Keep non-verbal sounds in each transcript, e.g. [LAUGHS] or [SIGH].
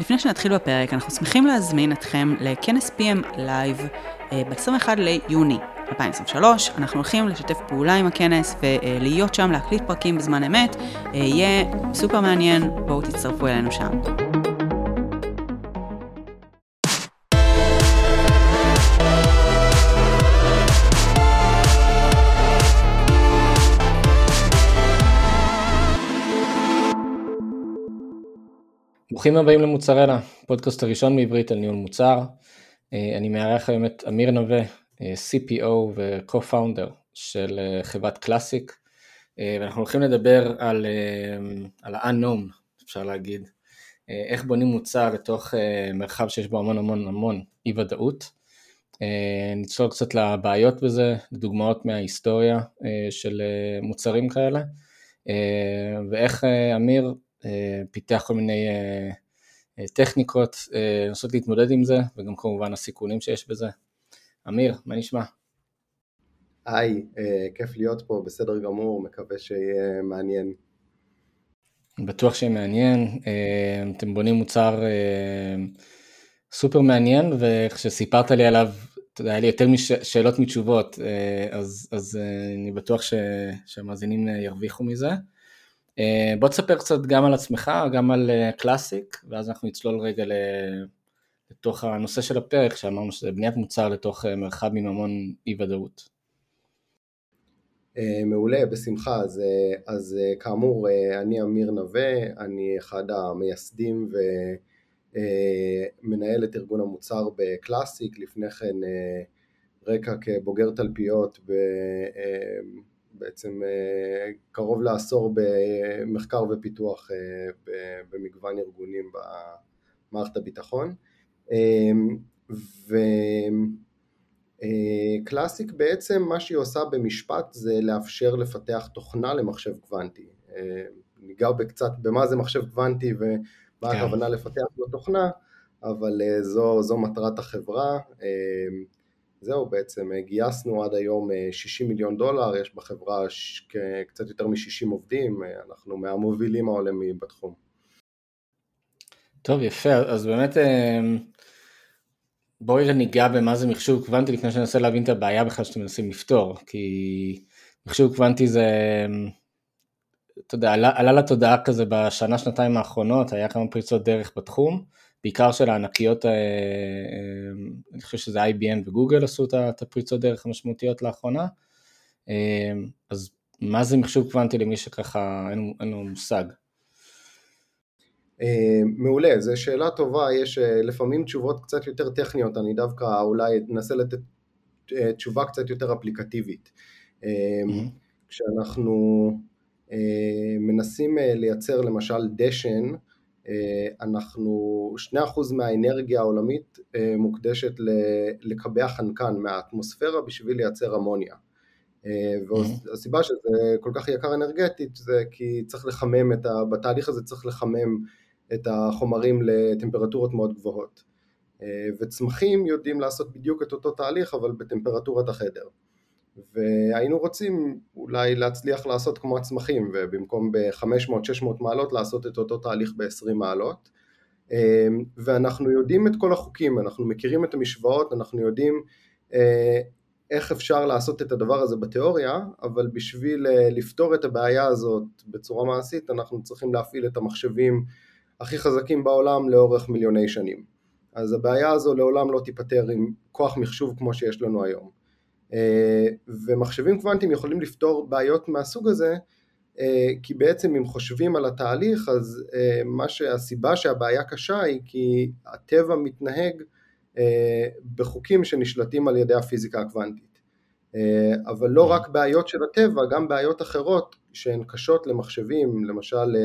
לפני שנתחיל בפרק, אנחנו שמחים להזמין אתכם לכנס PM Live ב-21 ליוני 2023. אנחנו הולכים לשתף פעולה עם הכנס ולהיות שם, להקליט פרקים בזמן אמת. יהיה סופר מעניין, בואו תצטרפו אלינו שם. ברוכים הבאים למוצרלה, פודקאסט הראשון בעברית על ניהול מוצר. אה, אני מארח היום את אמיר נווה, אה, CPO ו-Co-Founder של אה, חברת קלאסיק, ואנחנו הולכים לדבר על, על ה-unknown, אפשר להגיד, איך בונים מוצר לתוך מרחב שיש בו המון המון המון אי ודאות. נצלול קצת לבעיות בזה, לדוגמאות מההיסטוריה של מוצרים כאלה, ואיך אמיר פיתח כל מיני אה, אה, טכניקות, אה, לנסות להתמודד עם זה, וגם כמובן הסיכונים שיש בזה. אמיר, מה נשמע? היי, כיף להיות פה, בסדר גמור, מקווה שיהיה מעניין. בטוח שיהיה מעניין, אתם בונים מוצר סופר מעניין, וכשסיפרת לי עליו, אתה יודע, היה לי יותר שאלות מתשובות, אז, אז אני בטוח ש, שהמאזינים ירוויחו מזה. אה, בוא תספר קצת גם על עצמך, גם על קלאסיק, אה, ואז אנחנו נצלול רגע לתוך הנושא של הפרק, שאמרנו שזה בניית מוצר לתוך אה, מרחב עם המון אי ודאות. מעולה, בשמחה. אז, אז כאמור, אני אמיר נווה, אני אחד המייסדים ומנהל את ארגון המוצר בקלאסיק, לפני כן רקע כבוגר תלפיות בעצם אה, קרוב לעשור במחקר ופיתוח אה, במגוון ארגונים במערכת הביטחון. אה, וקלאסיק בעצם מה שהיא עושה במשפט זה לאפשר לפתח תוכנה למחשב קוונטי. ניגע בקצת במה זה מחשב קוונטי ומה כן. הכוונה לפתח לו תוכנה, אבל זו, זו מטרת החברה. זהו בעצם, אה, גייסנו עד היום 60 אה, מיליון דולר, יש בחברה קצת יותר מ-60 עובדים, אה, אנחנו מהמובילים העולמיים בתחום. טוב, יפה, אז באמת בואי ניגע במה זה מחשוב קוונטי לפני שננסה להבין את הבעיה בכלל שאתם מנסים לפתור, כי מחשוב קוונטי זה, אתה יודע, עלה, עלה לתודעה כזה בשנה, שנתיים האחרונות, היה כמה פריצות דרך בתחום, בעיקר של הענקיות, אה, אה, אני חושב שזה IBM וגוגל עשו את הפריצות דרך המשמעותיות לאחרונה, אה, אז מה זה מחשוב קוונטי למי שככה אין לו מושג? מעולה, זו שאלה טובה, יש לפעמים תשובות קצת יותר טכניות, אני דווקא אולי אנסה לתת תשובה קצת יותר אפליקטיבית. Mm-hmm. כשאנחנו מנסים לייצר למשל דשן, אנחנו, 2% מהאנרגיה העולמית אה, מוקדשת לקבע חנקן מהאטמוספירה בשביל לייצר אמוניה. אה, והסיבה שזה כל כך יקר אנרגטית זה כי צריך לחמם את ה... בתהליך הזה צריך לחמם את החומרים לטמפרטורות מאוד גבוהות. וצמחים יודעים לעשות בדיוק את אותו תהליך אבל בטמפרטורת החדר. והיינו רוצים אולי להצליח לעשות כמו הצמחים ובמקום ב-500-600 מעלות לעשות את אותו תהליך ב-20 מעלות אמ, ואנחנו יודעים את כל החוקים, אנחנו מכירים את המשוואות, אנחנו יודעים אה, איך אפשר לעשות את הדבר הזה בתיאוריה, אבל בשביל אה, לפתור את הבעיה הזאת בצורה מעשית אנחנו צריכים להפעיל את המחשבים הכי חזקים בעולם לאורך מיליוני שנים. אז הבעיה הזו לעולם לא תיפתר עם כוח מחשוב כמו שיש לנו היום. אה, ומחשבים קוונטיים יכולים לפתור בעיות מהסוג הזה אה, כי בעצם אם חושבים על התהליך אז אה, מה שהסיבה שהבעיה קשה היא כי הטבע מתנהג בחוקים שנשלטים על ידי הפיזיקה הקוונטית אבל לא רק בעיות של הטבע, גם בעיות אחרות שהן קשות למחשבים, למשל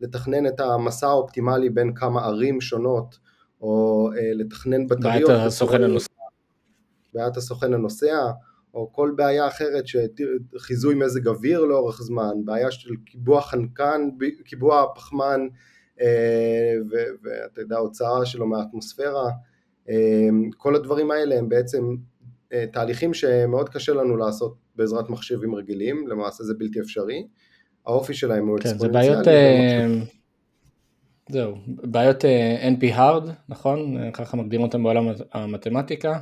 לתכנן את המסע האופטימלי בין כמה ערים שונות או לתכנן בטריות. בעיית הסוכן הנוסע. בעיית הסוכן הנוסע, או כל בעיה אחרת, חיזוי מזג אוויר לאורך זמן, בעיה של קיבוע חנקן, קיבוע פחמן, אה, ואתה יודע, הוצאה שלו מהאטמוספירה, אה, כל הדברים האלה הם בעצם אה, תהליכים שמאוד קשה לנו לעשות בעזרת מחשבים רגילים, למעשה זה בלתי אפשרי, האופי שלהם הוא כן, אקספוננציאלי. זה בעיות... זהו, בעיות NP hard, נכון? ככה מגדירים אותם בעולם המתמטיקה,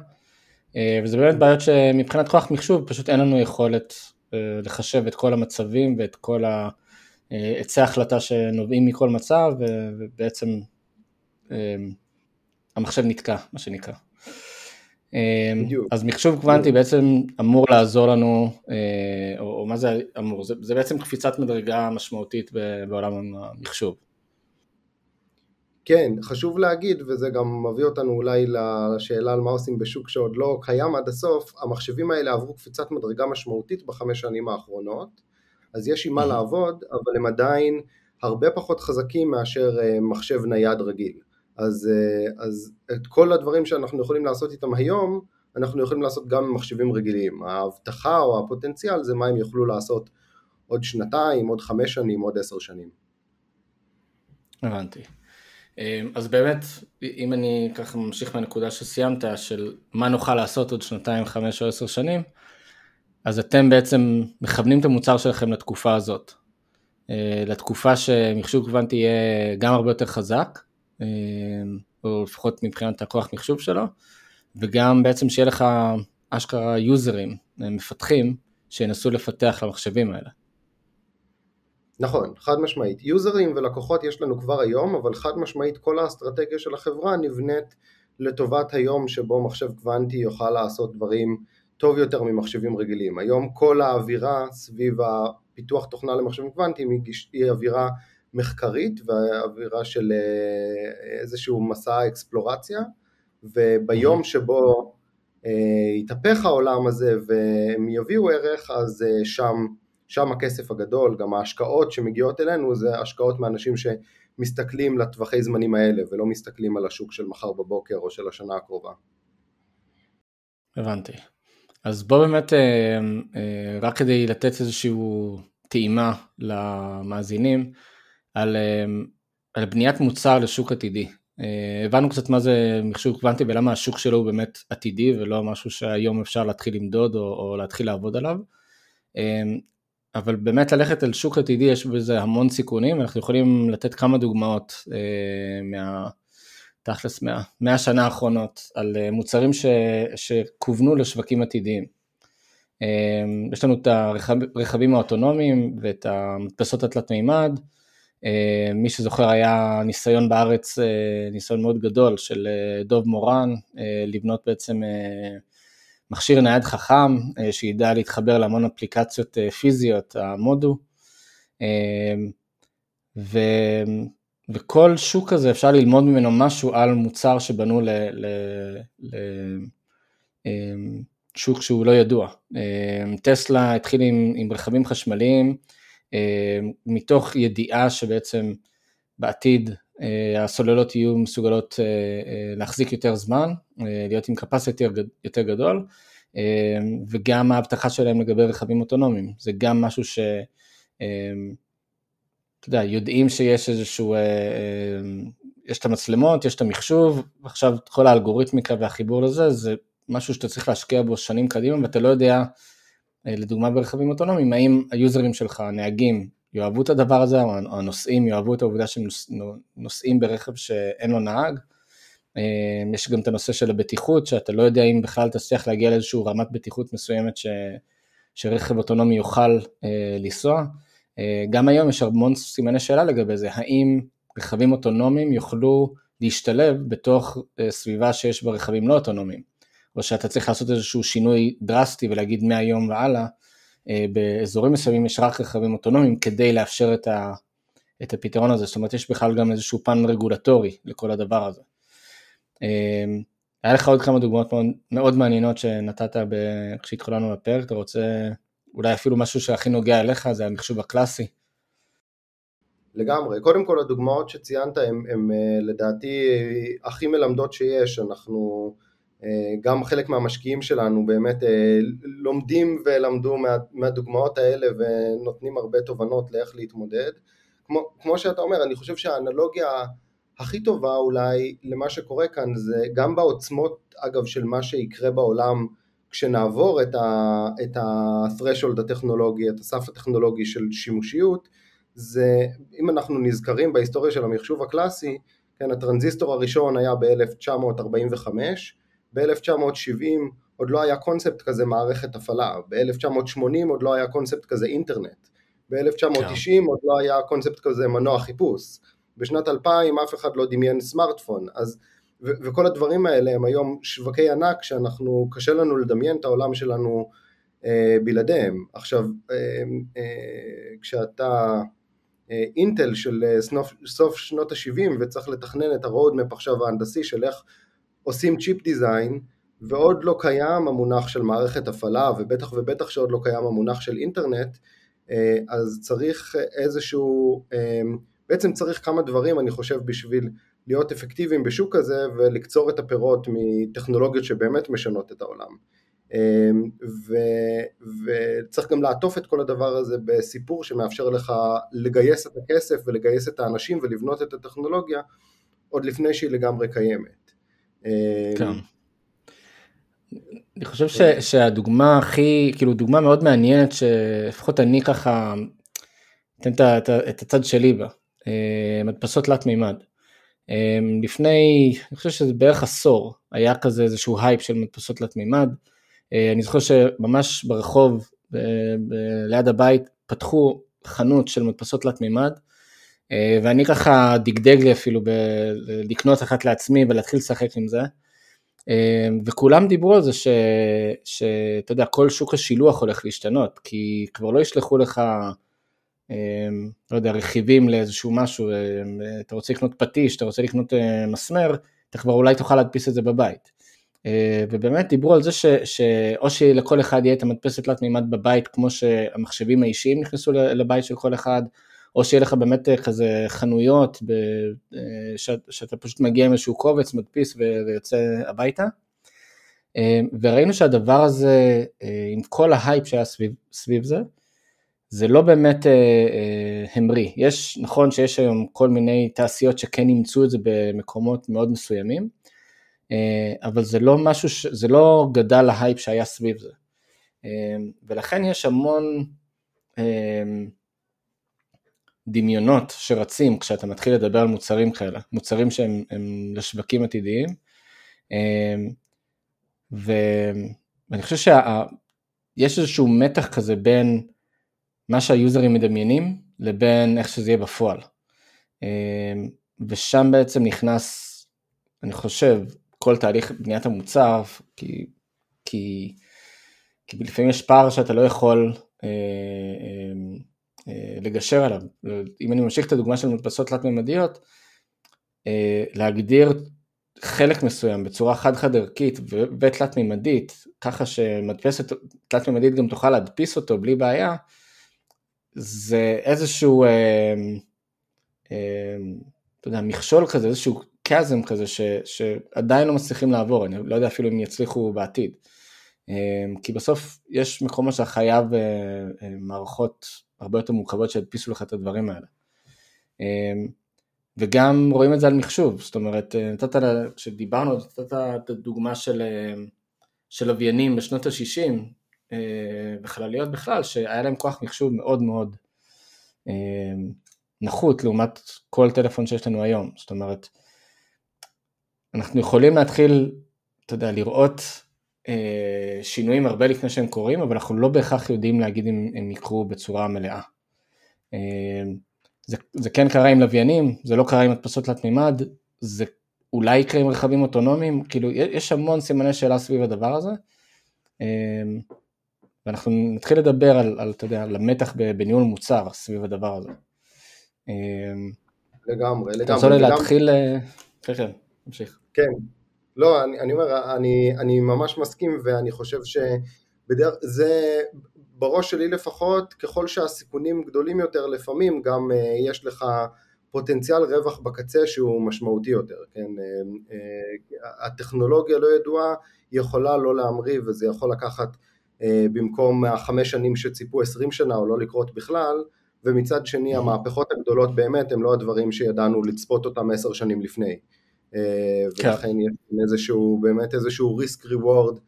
וזה באמת בעיות שמבחינת כוח מחשוב פשוט אין לנו יכולת לחשב את כל המצבים ואת כל עצי ההחלטה שנובעים מכל מצב, ובעצם המחשב נתקע, מה שנקרא. בדיוק. אז מחשוב קוונטי בעצם אמור לעזור לנו, או, או מה זה אמור? זה, זה בעצם קפיצת מדרגה משמעותית בעולם המחשוב. כן, חשוב להגיד, וזה גם מביא אותנו אולי לשאלה על מה עושים בשוק שעוד לא קיים עד הסוף, המחשבים האלה עברו קפיצת מדרגה משמעותית בחמש שנים האחרונות, אז יש עם מה לעבוד, אבל הם עדיין הרבה פחות חזקים מאשר אה, מחשב נייד רגיל. אז, אה, אז את כל הדברים שאנחנו יכולים לעשות איתם היום, אנחנו יכולים לעשות גם עם מחשבים רגילים. ההבטחה או הפוטנציאל זה מה הם יוכלו לעשות עוד שנתיים, עוד חמש שנים, עוד עשר שנים. הבנתי. אמ, אז באמת, אם אני ככה ממשיך מהנקודה שסיימת, של מה נוכל לעשות עוד שנתיים, חמש או עשר שנים, אז אתם בעצם מכוונים את המוצר שלכם לתקופה הזאת. אה, לתקופה שמחשוב קוונטי יהיה גם הרבה יותר חזק, אה, או לפחות מבחינת הכוח מחשוב שלו, וגם בעצם שיהיה לך אשכרה יוזרים, אה, מפתחים, שינסו לפתח למחשבים האלה. נכון, חד משמעית. יוזרים ולקוחות יש לנו כבר היום, אבל חד משמעית כל האסטרטגיה של החברה נבנית לטובת היום שבו מחשב קוונטי יוכל לעשות דברים טוב יותר ממחשבים רגילים. היום כל האווירה סביב הפיתוח תוכנה למחשבים קוונטיים היא אווירה מחקרית ואווירה של אה, איזשהו מסע אקספלורציה, וביום שבו אה, יתהפך העולם הזה והם יביאו ערך, אז אה, שם שם הכסף הגדול, גם ההשקעות שמגיעות אלינו זה השקעות מאנשים שמסתכלים לטווחי זמנים האלה ולא מסתכלים על השוק של מחר בבוקר או של השנה הקרובה. הבנתי. אז בוא באמת, אה, אה, רק כדי לתת איזושהי טעימה למאזינים על, אה, על בניית מוצר לשוק עתידי. הבנו קצת מה זה מחשוב קוונטי ולמה השוק שלו הוא באמת עתידי ולא משהו שהיום אפשר להתחיל למדוד או, או להתחיל לעבוד עליו. אבל באמת ללכת אל שוק עתידי יש בזה המון סיכונים, אנחנו יכולים לתת כמה דוגמאות אה, מה... תכלס מה, מהשנה האחרונות על אה, מוצרים ש, שכוונו לשווקים עתידיים. אה, יש לנו את הרכבים האוטונומיים ואת המדפסות התלת מימד, אה, מי שזוכר היה ניסיון בארץ, ניסיון מאוד גדול של דוב מורן, לבנות בעצם מכשיר נייד חכם אה, שידע להתחבר להמון אפליקציות אה, פיזיות, המודו, אה, ו, וכל שוק כזה אפשר ללמוד ממנו משהו על מוצר שבנו ל, ל, ל, שוק שהוא לא ידוע. טסלה התחיל עם, עם רכבים חשמליים מתוך ידיעה שבעצם בעתיד הסוללות יהיו מסוגלות להחזיק יותר זמן, להיות עם capacity יותר גדול, וגם ההבטחה שלהם לגבי רכבים אוטונומיים, זה גם משהו ש... אתה יודע, יודעים שיש איזשהו, יש את המצלמות, יש את המחשוב, ועכשיו כל האלגוריתמיקה והחיבור לזה, זה משהו שאתה צריך להשקיע בו שנים קדימה, ואתה לא יודע, לדוגמה ברכבים אוטונומיים, האם היוזרים שלך, הנהגים, יאהבו את הדבר הזה, הנוסעים יאהבו את העובדה שהם נוסעים ברכב שאין לו נהג. אה, יש גם את הנושא של הבטיחות, שאתה לא יודע אם בכלל תצליח להגיע לאיזושהי רמת בטיחות מסוימת ש, שרכב אוטונומי יוכל אה, לנסוע. אה, גם היום יש המון סימני שאלה לגבי זה, האם רכבים אוטונומיים יוכלו להשתלב בתוך אה, סביבה שיש בה רכבים לא אוטונומיים, או שאתה צריך לעשות איזשהו שינוי דרסטי ולהגיד מהיום והלאה, אה, באזורים מסוימים יש רק רכבים אוטונומיים כדי לאפשר את, ה, את הפתרון הזה, זאת אומרת יש בכלל גם איזשהו פן רגולטורי לכל הדבר הזה. אה, היה לך עוד כמה דוגמאות מאוד, מאוד מעניינות שנתת כשהתחולנו בפרק, אתה רוצה אולי אפילו משהו שהכי נוגע אליך, זה המחשוב הקלאסי. לגמרי, קודם כל הדוגמאות שציינת הן אה, לדעתי הכי מלמדות שיש, אנחנו אה, גם חלק מהמשקיעים שלנו באמת אה, לומדים ולמדו מה, מהדוגמאות האלה ונותנים הרבה תובנות לאיך להתמודד. כמו, כמו שאתה אומר, אני חושב שהאנלוגיה הכי טובה אולי למה שקורה כאן זה גם בעוצמות אגב של מה שיקרה בעולם כשנעבור את ה-threshold הטכנולוגי, את הסף הטכנולוגי של שימושיות, זה, אם אנחנו נזכרים בהיסטוריה של המחשוב הקלאסי, כן, הטרנזיסטור הראשון היה ב-1945, ב-1970 עוד לא היה קונספט כזה מערכת הפעלה, ב-1980 עוד לא היה קונספט כזה אינטרנט, ב-1990 כן. עוד לא היה קונספט כזה מנוע חיפוש, בשנת 2000 אף אחד לא דמיין סמארטפון, אז, ו- וכל הדברים האלה הם היום שווקי ענק שאנחנו, קשה לנו לדמיין את העולם שלנו אה, בלעדיהם. עכשיו, אה, אה, כשאתה אה, אינטל של אה, סוף, סוף שנות ה-70 וצריך לתכנן את ה roadmap עכשיו ההנדסי של איך עושים chip design, ועוד לא קיים המונח של מערכת הפעלה, ובטח ובטח שעוד לא קיים המונח של אינטרנט, אה, אז צריך איזשהו, אה, בעצם צריך כמה דברים אני חושב בשביל להיות אפקטיביים בשוק הזה ולקצור את הפירות מטכנולוגיות שבאמת משנות את העולם. אה, ו, וצריך גם לעטוף את כל הדבר הזה בסיפור שמאפשר לך לגייס את הכסף ולגייס את האנשים ולבנות את הטכנולוגיה עוד לפני שהיא לגמרי קיימת. כן. אני חושב ש, שהדוגמה הכי, כאילו דוגמה מאוד מעניינת שלפחות אני ככה אתן את, את הצד שלי בה, אה, מדפסות תלת מימד. אה, לפני, אני חושב שזה בערך עשור, היה כזה איזשהו הייפ של מדפסות תלת מימד. אה, אני זוכר שממש ברחוב, ב, ב, ליד הבית, פתחו חנות של מדפסות תלת מימד, ואני ככה דגדג לי אפילו ב, לקנות אחת לעצמי ולהתחיל לשחק עם זה. אמ, וכולם דיברו על זה שאתה יודע, כל שוק השילוח הולך להשתנות, כי כבר לא ישלחו לך, אמ, לא יודע, רכיבים לאיזשהו משהו, אתה רוצה לקנות פטיש, אתה רוצה לקנות אה, מסמר, אתה כבר אולי תוכל להדפיס את זה בבית. אה, ובאמת דיברו על זה ש, שאו שלכל אחד יהיה את המדפסת תלת מימד בבית, כמו שהמחשבים האישיים נכנסו לבית של כל אחד, או שיהיה לך באמת אה, כזה חנויות, ב, אה, ש, שאתה פשוט מגיע עם איזשהו קובץ, מדפיס ויוצא הביתה. אה, וראינו שהדבר הזה, עם כל ההייפ שהיה סביב, סביב זה, זה לא באמת המריא. יש, נכון שיש היום כל מיני תעשיות שכן אימצו את זה במקומות מאוד מסוימים, אבל זה לא משהו, ש, זה לא גדל ההייפ שהיה סביב זה. ולכן יש המון דמיונות שרצים כשאתה מתחיל לדבר על מוצרים כאלה, מוצרים שהם לשווקים עתידיים. אמ, ואני חושב שיש איזשהו מתח כזה בין מה שהיוזרים מדמיינים לבין איך שזה יהיה בפועל. אמ, ושם בעצם נכנס, אני חושב, כל תהליך בניית המוצר, כי, כי, כי לפעמים יש פער שאתה לא יכול אה, אה, לגשר עליו. אם אני ממשיך את הדוגמה של מדפסות תלת-ממדיות, אה, להגדיר חלק מסוים בצורה חד-חד ערכית ותלת-ממדית, ככה שמדפסת תלת-ממדית גם תוכל להדפיס אותו בלי בעיה, זה איזשהו, אה, אתה יודע, מכשול כזה, איזשהו קאזם כזה ש, שעדיין לא מצליחים לעבור, אני לא יודע אפילו אם יצליחו בעתיד. כי בסוף יש מקומות שאתה חייב מערכות הרבה יותר מורכבות שידפיסו לך את הדברים האלה. אמ, וגם רואים את זה על מחשוב, זאת אומרת, אה, נתת, כשדיברנו, נתת את הדוגמה של, אה, של לוויינים בשנות ה-60 אה, וחלליות בכלל, שהיה להם כוח מחשוב מאוד מאוד נחות לעומת כל טלפון שיש לנו היום, זאת אומרת, אנחנו יכולים להתחיל, אתה יודע, לראות שינויים הרבה לפני שהם קורים, אבל אנחנו לא בהכרח יודעים להגיד אם הם יקרו בצורה מלאה. אה, זה, זה כן קרה עם לוויינים, זה לא קרה עם הדפסות תלת מימד, זה אולי יקרה עם רכבים אוטונומיים, כאילו יש המון סימני שאלה סביב הדבר הזה. אה, ואנחנו נתחיל לדבר על, על אתה יודע, על המתח בניהול מוצר סביב הדבר הזה. לגמרי, לגמרי. אתה רוצה להתחיל, כן, כן, נמשיך. כן, לא, אני, אני אומר, אני, אני ממש מסכים ואני חושב שבדרך, זה בראש שלי לפחות, ככל שהסיכונים גדולים יותר לפעמים גם uh, יש לך פוטנציאל רווח בקצה שהוא משמעותי יותר, כן, uh, uh, הטכנולוגיה לא ידועה, היא יכולה לא להמריא וזה יכול לקחת uh, במקום החמש שנים שציפו עשרים שנה או לא לקרות בכלל, ומצד שני המהפכות הגדולות באמת הם לא הדברים שידענו לצפות אותם עשר שנים לפני. אה, כן. ולכן יש איזשהו, באמת איזשהו ריסק ריוורד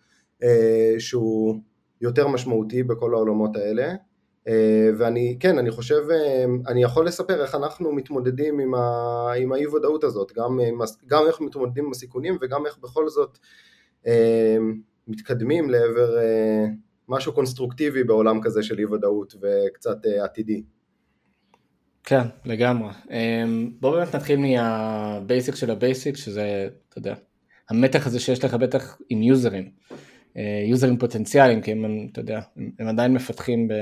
אה, שהוא יותר משמעותי בכל העולמות האלה. ואני, כן, אני חושב, אני יכול לספר איך אנחנו מתמודדים עם, ה, עם האי ודאות הזאת, גם, גם איך מתמודדים עם הסיכונים וגם איך בכל זאת מתקדמים לעבר משהו קונסטרוקטיבי בעולם כזה של אי ודאות וקצת עתידי. כן, לגמרי. בואו באמת נתחיל מה basic של ה basic, שזה, אתה יודע, המתח הזה שיש לך בטח עם יוזרים, יוזרים פוטנציאליים, כי הם, אתה יודע, הם עדיין מפתחים ב,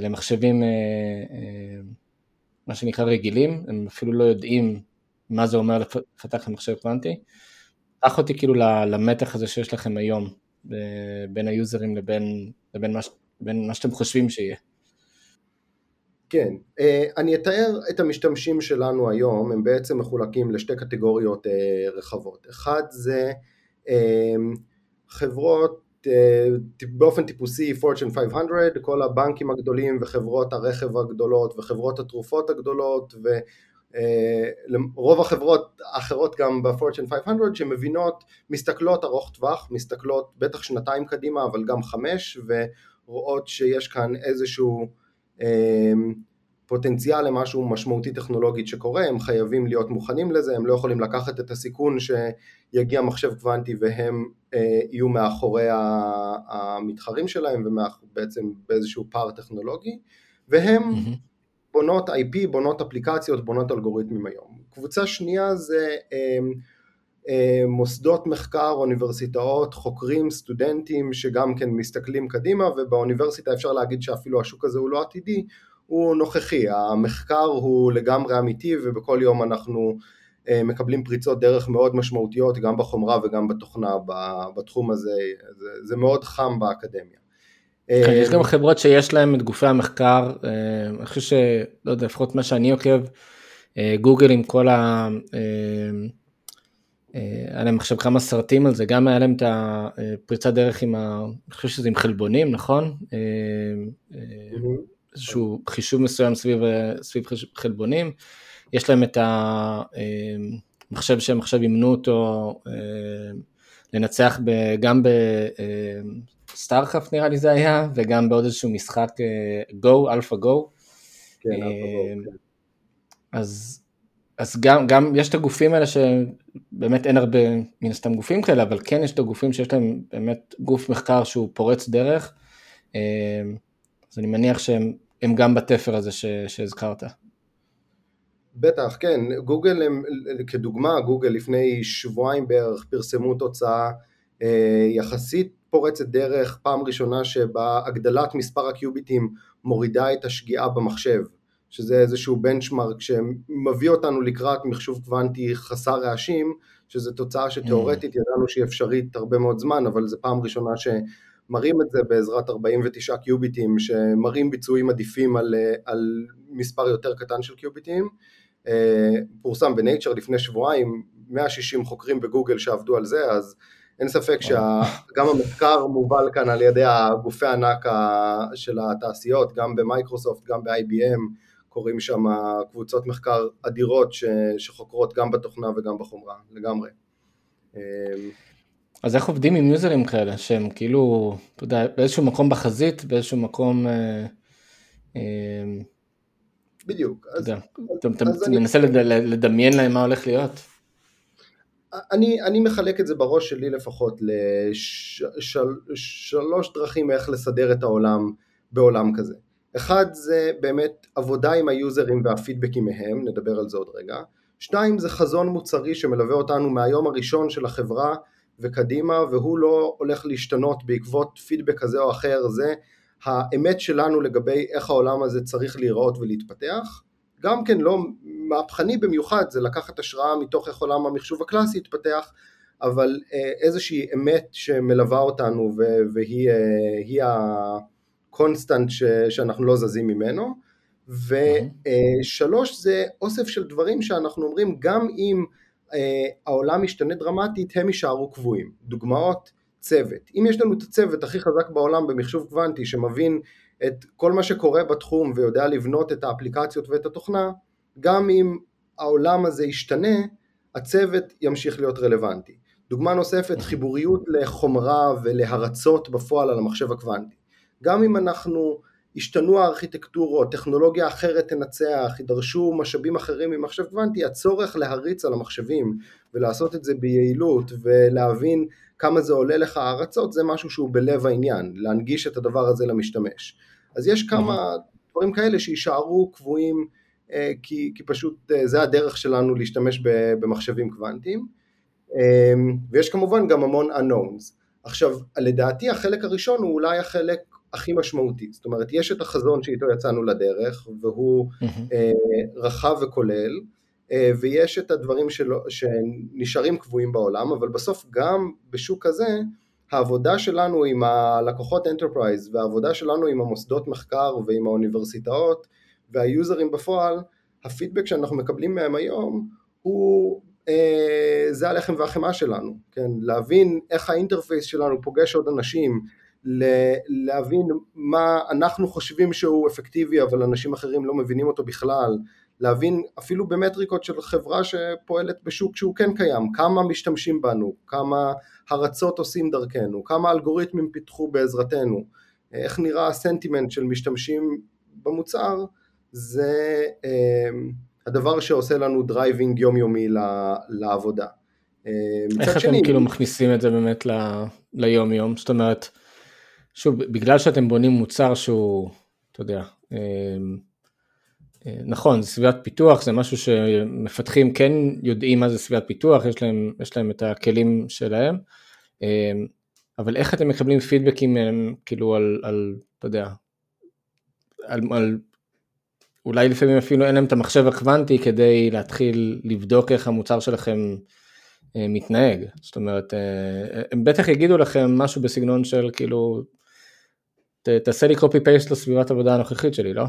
למחשבים, מה שנקרא רגילים, הם אפילו לא יודעים מה זה אומר לפתח למחשב קוונטי. קח אותי כאילו למתח הזה שיש לכם היום, בין היוזרים לבין, לבין מה, בין מה שאתם חושבים שיהיה. כן, אה, אני אתאר את המשתמשים שלנו היום, הם בעצם מחולקים לשתי קטגוריות אה, רחבות. אחד זה אה, חברות באופן טיפוסי Fortune 500, כל הבנקים הגדולים וחברות הרכב הגדולות וחברות התרופות הגדולות ורוב החברות האחרות גם ב-Fortune 500 שמבינות, מסתכלות ארוך טווח, מסתכלות בטח שנתיים קדימה אבל גם חמש ורואות שיש כאן איזשהו פוטנציאל למשהו משמעותי טכנולוגית שקורה, הם חייבים להיות מוכנים לזה, הם לא יכולים לקחת את הסיכון שיגיע מחשב קוונטי והם אה, יהיו מאחורי המתחרים שלהם ובעצם באיזשהו פער טכנולוגי, והם mm-hmm. בונות IP, בונות אפליקציות, בונות אלגוריתמים היום. קבוצה שנייה זה אה, אה, מוסדות מחקר, אוניברסיטאות, חוקרים, סטודנטים שגם כן מסתכלים קדימה ובאוניברסיטה אפשר להגיד שאפילו השוק הזה הוא לא עתידי, הוא נוכחי, המחקר הוא לגמרי אמיתי ובכל יום אנחנו אה, מקבלים פריצות דרך מאוד משמעותיות גם בחומרה וגם בתוכנה בתחום הזה, זה, זה מאוד חם באקדמיה. כן, יש גם חברות שיש להם את גופי המחקר, אני חושב שלא יודע, לפחות מה שאני עוקב, גוגל עם כל ה... אה, היה להם עכשיו כמה סרטים על זה, גם היה להם את הפריצת דרך עם ה... אני חושב שזה עם חלבונים, נכון? אה, אה, איזשהו חישוב מסוים סביב, סביב חלבונים. יש להם את המחשב שהם עכשיו אימנו אותו לנצח ב, גם ב StarCraft נראה לי זה היה, וגם בעוד איזשהו משחק גו, אלפא גו. כן, אלפא גו. כן. אז אז גם, גם יש את הגופים האלה שבאמת אין הרבה מן הסתם גופים כאלה, אבל כן יש את הגופים שיש להם באמת גוף מחקר שהוא פורץ דרך, אמ, אז אני מניח שהם גם בתפר הזה ש, שהזכרת. בטח, כן, גוגל הם, כדוגמה, גוגל לפני שבועיים בערך פרסמו תוצאה אה, יחסית פורצת דרך, פעם ראשונה שבה הגדלת מספר הקיוביטים מורידה את השגיאה במחשב. שזה איזשהו בנצ'מרק שמביא אותנו לקראת מחשוב קוונטי חסר רעשים, שזו תוצאה שתאורטית mm. ידענו שהיא אפשרית הרבה מאוד זמן, אבל זו פעם ראשונה שמראים את זה בעזרת 49 קיוביטים, שמראים ביצועים עדיפים על, על מספר יותר קטן של קיוביטים. אה, פורסם בנייצ'ר לפני שבועיים, 160 חוקרים בגוגל שעבדו על זה, אז אין ספק שגם המחקר מובל כאן על ידי הגופי הענק של התעשיות, גם במייקרוסופט, גם ב-IBM, קורים שם קבוצות מחקר אדירות ש, שחוקרות גם בתוכנה וגם בחומרה, לגמרי. אמ, אז איך עובדים עם יוזרים כאלה, שהם כאילו, אתה יודע, באיזשהו מקום בחזית, באיזשהו מקום... אה, אה, בדיוק. אתה יודע, אתה מנסה לדמיין להם מה הולך להיות? אני, אני מחלק את זה בראש שלי לפחות לשלוש דרכים איך לסדר את העולם בעולם כזה. אחד זה באמת עבודה עם היוזרים והפידבקים מהם, נדבר על זה עוד רגע. שתיים זה חזון מוצרי שמלווה אותנו מהיום הראשון של החברה וקדימה והוא לא הולך להשתנות בעקבות פידבק כזה או אחר, זה האמת שלנו לגבי איך העולם הזה צריך להיראות ולהתפתח. גם כן לא מהפכני במיוחד, זה לקחת השראה מתוך איך עולם המחשוב הקלאסי התפתח, אבל אה, איזושהי אמת שמלווה אותנו והיא ה... קונסטנט ש, שאנחנו לא זזים ממנו, ושלוש זה אוסף של דברים שאנחנו אומרים גם אם אה, העולם משתנה דרמטית הם יישארו קבועים, דוגמאות צוות, אם יש לנו את הצוות הכי חזק בעולם במחשוב קוונטי שמבין את כל מה שקורה בתחום ויודע לבנות את האפליקציות ואת התוכנה, גם אם העולם הזה ישתנה, הצוות ימשיך להיות רלוונטי. דוגמה נוספת, חיבוריות לחומרה ולהרצות בפועל על המחשב הקוונטי. גם אם אנחנו השתנו הארכיטקטורות, טכנולוגיה אחרת תנצח, יידרשו משאבים אחרים ממחשב קוונטי, הצורך להריץ על המחשבים ולעשות את זה ביעילות ולהבין כמה זה עולה לך הרצות, זה משהו שהוא בלב העניין, להנגיש את הדבר הזה למשתמש. אז יש כמה דברים כאלה שיישארו קבועים, אה, כי, כי פשוט אה, זה הדרך שלנו להשתמש במחשבים קוונטיים, אה, ויש כמובן גם המון unknowns. עכשיו, לדעתי החלק הראשון הוא אולי החלק הכי משמעותי, זאת אומרת, יש את החזון שאיתו יצאנו לדרך, והוא אה, רחב וכולל, אה, ויש את הדברים שלו, שנשארים קבועים בעולם, אבל בסוף גם בשוק הזה, העבודה שלנו עם הלקוחות enterprise והעבודה שלנו עם המוסדות מחקר ועם האוניברסיטאות והיוזרים בפועל, הפידבק שאנחנו מקבלים מהם היום הוא, אה, זה הלחם והחמאה שלנו, כן, להבין איך ה interface שלנו פוגש עוד אנשים, להבין מה אנחנו חושבים שהוא אפקטיבי אבל אנשים אחרים לא מבינים אותו בכלל, להבין אפילו במטריקות של חברה שפועלת בשוק שהוא כן קיים, כמה משתמשים בנו, כמה הרצות עושים דרכנו, כמה אלגוריתמים פיתחו בעזרתנו, איך נראה הסנטימנט של משתמשים במוצר, זה אה, הדבר שעושה לנו driving יומיומי לעבודה. אה, איך אתם כאילו מכניסים את זה באמת ליום יום? זאת אומרת, שוב, בגלל שאתם בונים מוצר שהוא, אתה יודע, אה, אה, נכון, זה סביבת פיתוח, זה משהו שמפתחים כן יודעים מה זה סביבת פיתוח, יש להם, יש להם את הכלים שלהם, אה, אבל איך אתם מקבלים פידבקים מהם, כאילו על, על אתה יודע, על, על, אולי לפעמים אפילו אין להם את המחשב הקוונטי כדי להתחיל לבדוק איך המוצר שלכם מתנהג, זאת אומרת, הם בטח יגידו לכם משהו בסגנון של כאילו, תעשה לי copy paste לסביבת עבודה הנוכחית שלי, לא?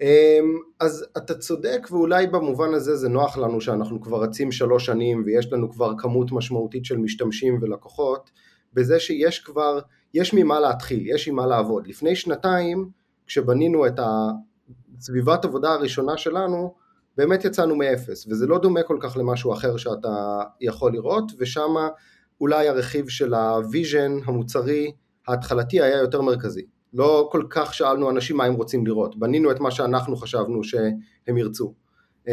אמ, אז אתה צודק ואולי במובן הזה זה נוח לנו שאנחנו כבר רצים שלוש שנים ויש לנו כבר כמות משמעותית של משתמשים ולקוחות בזה שיש כבר, יש ממה להתחיל, יש עם מה לעבוד. לפני שנתיים כשבנינו את הסביבת עבודה הראשונה שלנו באמת יצאנו מאפס וזה לא דומה כל כך למשהו אחר שאתה יכול לראות ושם אולי הרכיב של ה vision המוצרי ההתחלתי היה יותר מרכזי. לא כל כך שאלנו אנשים מה הם רוצים לראות, בנינו את מה שאנחנו חשבנו שהם ירצו. אמ,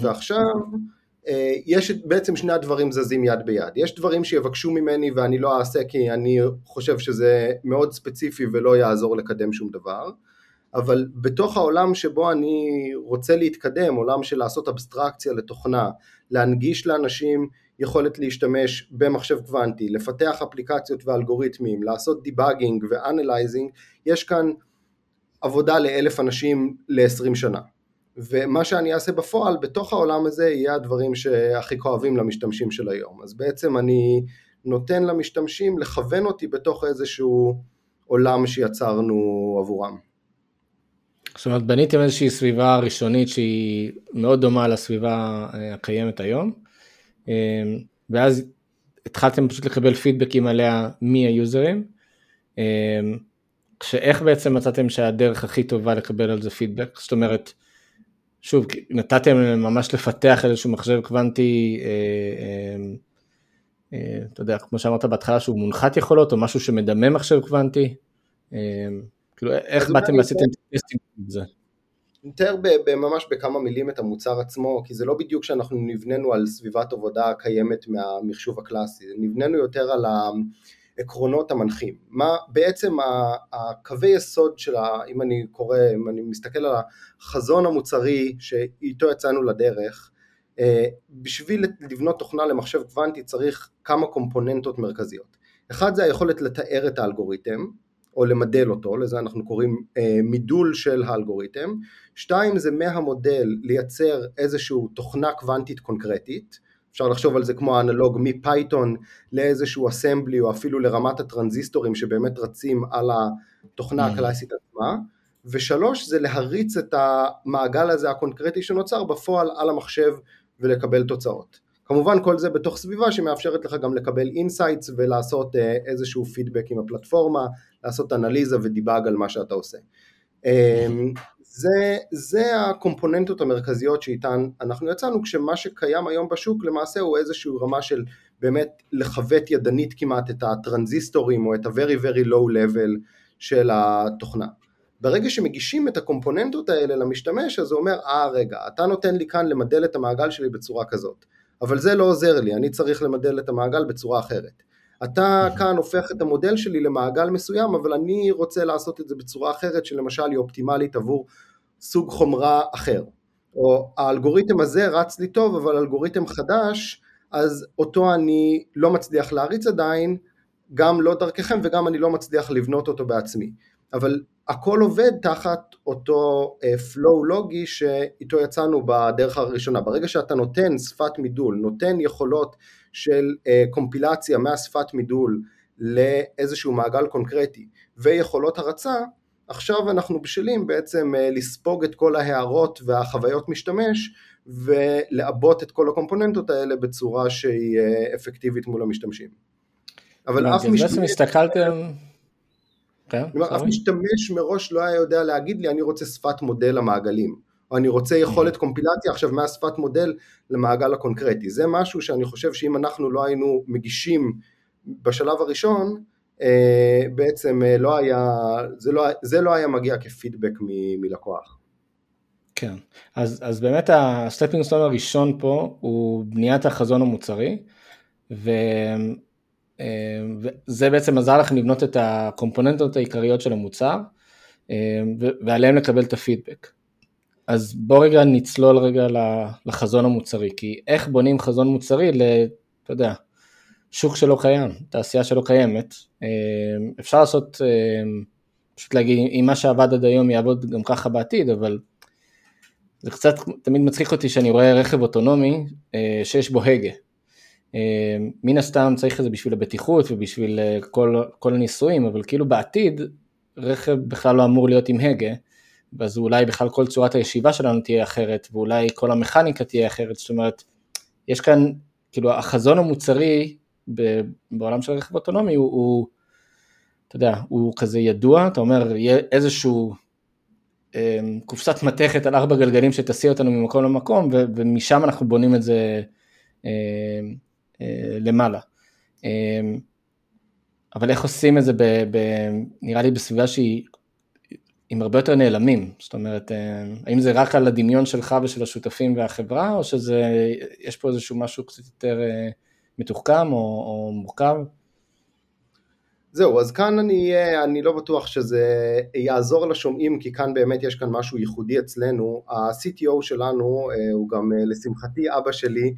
ועכשיו אה, יש בעצם שני הדברים זזים יד ביד. יש דברים שיבקשו ממני ואני לא אעשה כי אני חושב שזה מאוד ספציפי ולא יעזור לקדם שום דבר, אבל בתוך העולם שבו אני רוצה להתקדם, עולם של לעשות אבסטרקציה לתוכנה, להנגיש לאנשים יכולת להשתמש במחשב קוונטי, לפתח אפליקציות ואלגוריתמים, לעשות debugging ו analyzing, יש כאן עבודה לאלף אנשים ל-20 שנה. ומה שאני אעשה בפועל בתוך העולם הזה יהיה הדברים שהכי כואבים למשתמשים של היום. אז בעצם אני נותן למשתמשים לכוון אותי בתוך איזשהו עולם שיצרנו עבורם. זאת אומרת בניתם איזושהי סביבה ראשונית שהיא מאוד דומה לסביבה אה, הקיימת היום, ואז התחלתם פשוט לקבל פידבקים עליה מהיוזרים, אמ, כשאיך בעצם מצאתם שהדרך הכי טובה לקבל על זה פידבק, זאת אומרת, שוב, נתתם ממש לפתח איזשהו מחשב קוונטי, אה, אמ, אה, אתה יודע, כמו שאמרת בהתחלה, שהוא מונחת יכולות, או משהו שמדמה מחשב קוונטי, כאילו, איך באתם ועשיתם טסטים זה? נתאר ממש בכמה מילים את המוצר עצמו, כי זה לא בדיוק שאנחנו נבננו על סביבת עבודה קיימת מהמחשוב הקלאסי, נבננו יותר על העקרונות המנחים. מה בעצם הקווי יסוד של, ה, אם אני קורא, אם אני מסתכל על החזון המוצרי שאיתו יצאנו לדרך, אה, בשביל לבנות תוכנה למחשב קוונטי צריך כמה קומפוננטות מרכזיות. אחד זה היכולת לתאר את האלגוריתם, או למדל אותו, לזה אנחנו קוראים אה, מידול של האלגוריתם. שתיים זה מהמודל לייצר איזושהי תוכנה קוונטית קונקרטית, אפשר לחשוב על זה כמו האנלוג מפייתון לאיזשהו אסמבלי או אפילו לרמת הטרנזיסטורים שבאמת רצים על התוכנה mm. הקלאסית עצמה. ושלוש זה להריץ את המעגל הזה הקונקרטי שנוצר בפועל על המחשב ולקבל תוצאות. כמובן כל זה בתוך סביבה שמאפשרת לך גם לקבל insights ולעשות אה, איזשהו פידבק עם הפלטפורמה, לעשות אנליזה ו debug על מה שאתה עושה. אמ, זה, זה הקומפוננטות המרכזיות שאיתן אנחנו יצאנו, כשמה שקיים היום בשוק למעשה הוא איזושהי רמה של באמת לחווט ידנית כמעט את הטרנזיסטורים או את ה-very very low level של התוכנה. ברגע שמנגישים את הקומפוננטות האלה למשתמש, אז הוא אומר, אה רגע, אתה נותן לי כאן למדל את המעגל שלי בצורה כזאת, אבל זה לא עוזר לי, אני צריך למדל את המעגל בצורה אחרת. אתה כאן הופך את המודל שלי למעגל מסוים, אבל אני רוצה לעשות את זה בצורה אחרת, שלמשל היא אופטימלית עבור סוג חומרה אחר. או האלגוריתם הזה רץ לי טוב, אבל אלגוריתם חדש, אז אותו אני לא מצליח להריץ עדיין, גם לא דרככם וגם אני לא מצליח לבנות אותו בעצמי. אבל הכל עובד תחת אותו uh, flow לוגי שאיתו יצאנו בדרך הראשונה. ברגע שאתה נותן שפת מידול, נותן יכולות של uh, קומפילציה מהשפת מידול לאיזשהו מעגל קונקרטי ויכולות הרצה, עכשיו אנחנו בשלים בעצם uh, לספוג את כל ההערות והחוויות משתמש ולעבות את כל הקומפוננטות האלה בצורה שהיא אפקטיבית מול המשתמשים. אבל אף משתמש... בעצם הסתכלתם... כן, כלומר, אף משתמש מראש לא היה יודע להגיד לי אני רוצה שפת מודל למעגלים, או אני רוצה יכולת קומפילציה עכשיו מהשפת מודל למעגל הקונקרטי. זה משהו שאני חושב שאם אנחנו לא היינו מנגישים בשלב הראשון, אה, בעצם אה, לא היה, זה לא, זה לא היה מגיע כפידבק מ, מלקוח. כן, אז, אז באמת ה stepping stone הראשון פה הוא בניית החזון המוצרי, ו... וזה בעצם עזר לכם לבנות את הקומפוננטות העיקריות של המוצר ועליהם לקבל את הפידבק. אז בוא רגע נצלול רגע לחזון המוצרי, כי איך בונים חזון מוצרי ל... אתה יודע, שוק שלא קיים, תעשייה שלא קיימת, אפשר לעשות, פשוט להגיד, אם מה שעבד עד היום יעבוד גם ככה בעתיד, אבל זה קצת תמיד מצחיק אותי שאני רואה רכב אוטונומי שיש בו הגה, אמ, מן הסתם צריך את זה בשביל הבטיחות ובשביל אה, כל, כל הניסויים, אבל כאילו בעתיד רכב בכלל לא אמור להיות עם הגה, ואז אולי בכלל כל צורת הישיבה שלנו תהיה אחרת, ואולי כל המכניקה תהיה אחרת, זאת אומרת, יש כאן, כאילו החזון המוצרי בעולם של רכב אוטונומי הוא, הוא אתה יודע, הוא כזה ידוע, אתה אומר, יהיה איזשהו אמ, קופסת מתכת על ארבע גלגלים שתסיע אותנו ממקום למקום, ומשם אנחנו בונים את זה אמ, למעלה. אה, אבל איך עושים את זה, ב, ב, נראה לי בסביבה שהיא עם הרבה יותר נעלמים, זאת אומרת, אה, האם זה רק על הדמיון שלך ושל השותפים והחברה, או שיש פה איזשהו משהו קצת יותר מתוחכם או, או מורכב? זהו, אז כאן אני, אני לא בטוח שזה יעזור לשומעים, כי כאן באמת יש כאן משהו ייחודי אצלנו. ה-CTO שלנו הוא גם לשמחתי אבא שלי, אה,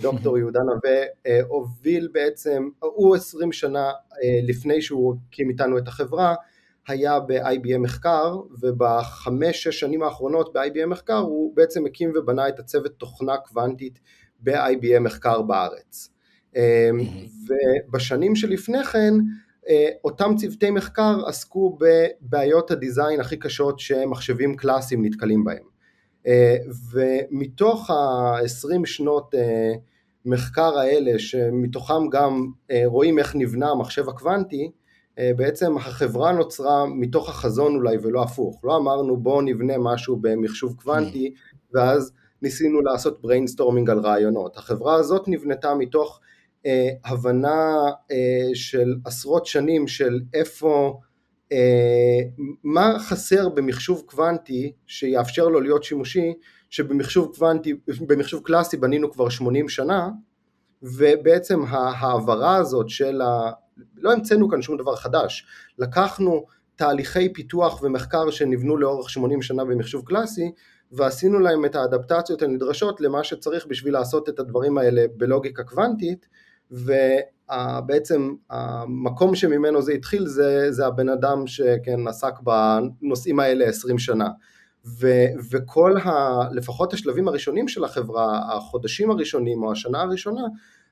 דוקטור [LAUGHS] יהודה נווה אה, הוביל בעצם, הוא עשרים שנה אה, לפני שהוא הקים איתנו את החברה, היה ב-IBM מחקר ובחמש-שש שנים האחרונות ב-IBM מחקר הוא בעצם הקים ובנה את הצוות תוכנה קוונטית ב-IBM מחקר בארץ. [LAUGHS] ובשנים שלפני כן אותם צוותי מחקר עסקו בבעיות הדיזיין הכי קשות שמחשבים קלאסיים נתקלים בהם. אה, ומתוך ה-20 שנות אה, מחקר האלה, שמתוכם גם אה, רואים איך נבנה המחשב הקוונטי, בעצם החברה נוצרה מתוך החזון אולי ולא הפוך. לא אמרנו בואו נבנה משהו במחשוב קוונטי ואז ניסינו לעשות brainstorming על רעיונות. החברה הזאת נבנתה מתוך אה, הבנה אה, של עשרות שנים של איפה מה חסר במחשוב קוונטי שיאפשר לו להיות שימושי, שבמחשוב קוונטי, במחשוב קלאסי בנינו כבר 80 שנה, ובעצם ההעברה הזאת של ה... לא המצאנו כאן שום דבר חדש, לקחנו תהליכי פיתוח ומחקר שנבנו לאורך 80 שנה במחשוב קלאסי, ועשינו להם את האדפטציות הנדרשות למה שצריך בשביל לעשות את הדברים האלה בלוגיקה קוונטית, ובעצם המקום שממנו זה התחיל זה, זה הבן אדם שכן עסק בנושאים האלה 20 שנה. ו, וכל ה... לפחות השלבים הראשונים של החברה, החודשים הראשונים או השנה הראשונה,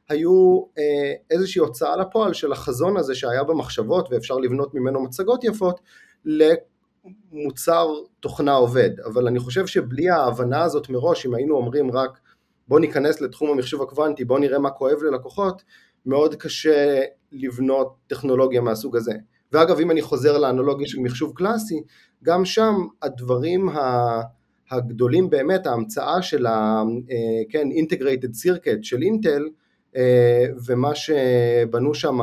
היו אה, איזושהי הוצאה לפועל של החזון הזה שהיה במחשבות ואפשר לבנות ממנו מצגות יפות למוצר תוכנה עובד. אבל אני חושב שבלי ההבנה הזאת מראש, אם היינו אומרים רק בוא ניכנס לתחום המחשוב הקוונטי, בוא נראה מה כואב ללקוחות, מאוד קשה לבנות טכנולוגיה מהסוג הזה. ואגב, אם אני חוזר לאנלוגיה של מחשוב קלאסי, גם שם הדברים הגדולים באמת, ההמצאה של ה-כן, אה, integrated circuit של אינטל, ומה שבנו שם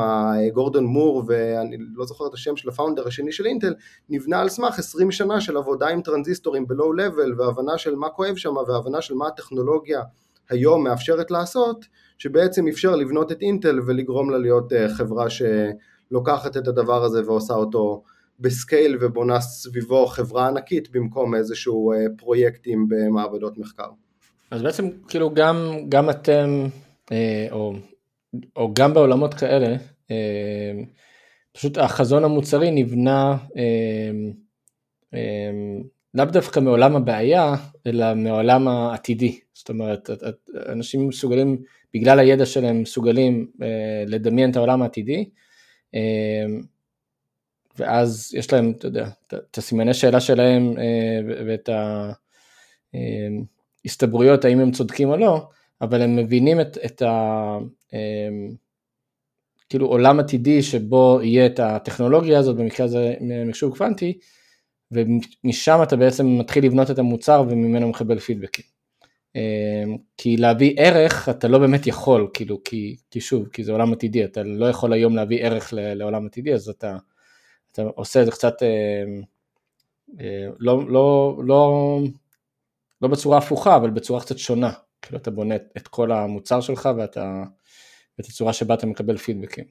גורדון מור ואני לא זוכר את השם של הפאונדר השני של אינטל נבנה על סמך 20 שנה של עבודה עם טרנזיסטורים בלואו לבל והבנה של מה כואב שם והבנה של מה הטכנולוגיה היום מאפשרת לעשות שבעצם אפשר לבנות את אינטל ולגרום לה להיות חברה שלוקחת את הדבר הזה ועושה אותו בסקייל ובונה סביבו חברה ענקית במקום איזשהו פרויקטים במעבדות מחקר. אז בעצם כאילו גם, גם אתם אה, או, או גם בעולמות כאלה, אה, פשוט החזון המוצרי נבנה אה, לאו דווקא מעולם הבעיה, אלא מעולם העתידי. זאת אומרת, אנשים מסוגלים, בגלל הידע שלהם, מסוגלים לדמיין את העולם העתידי, ואז יש להם, אתה יודע, את הסימני שאלה שלהם ואת ההסתברויות האם הם צודקים או לא, אבל הם מבינים את, את ה... כאילו עולם עתידי שבו יהיה את הטכנולוגיה הזאת, במקרה הזה מחשוב קוונטי, ומשם אתה בעצם מתחיל לבנות את המוצר וממנו מקבל פידבקים. אמ, כי להביא ערך אתה לא באמת יכול, כאילו, כי, כי שוב, כי זה עולם עתידי, אתה לא יכול היום להביא ערך לעולם עתידי, אז אתה, אתה עושה את זה קצת אמ, אה, לא, לא, לא, לא בצורה הפוכה, אבל בצורה קצת שונה. כאילו אתה בונה את כל המוצר שלך ואת הצורה שבה אתה מקבל פידבקים.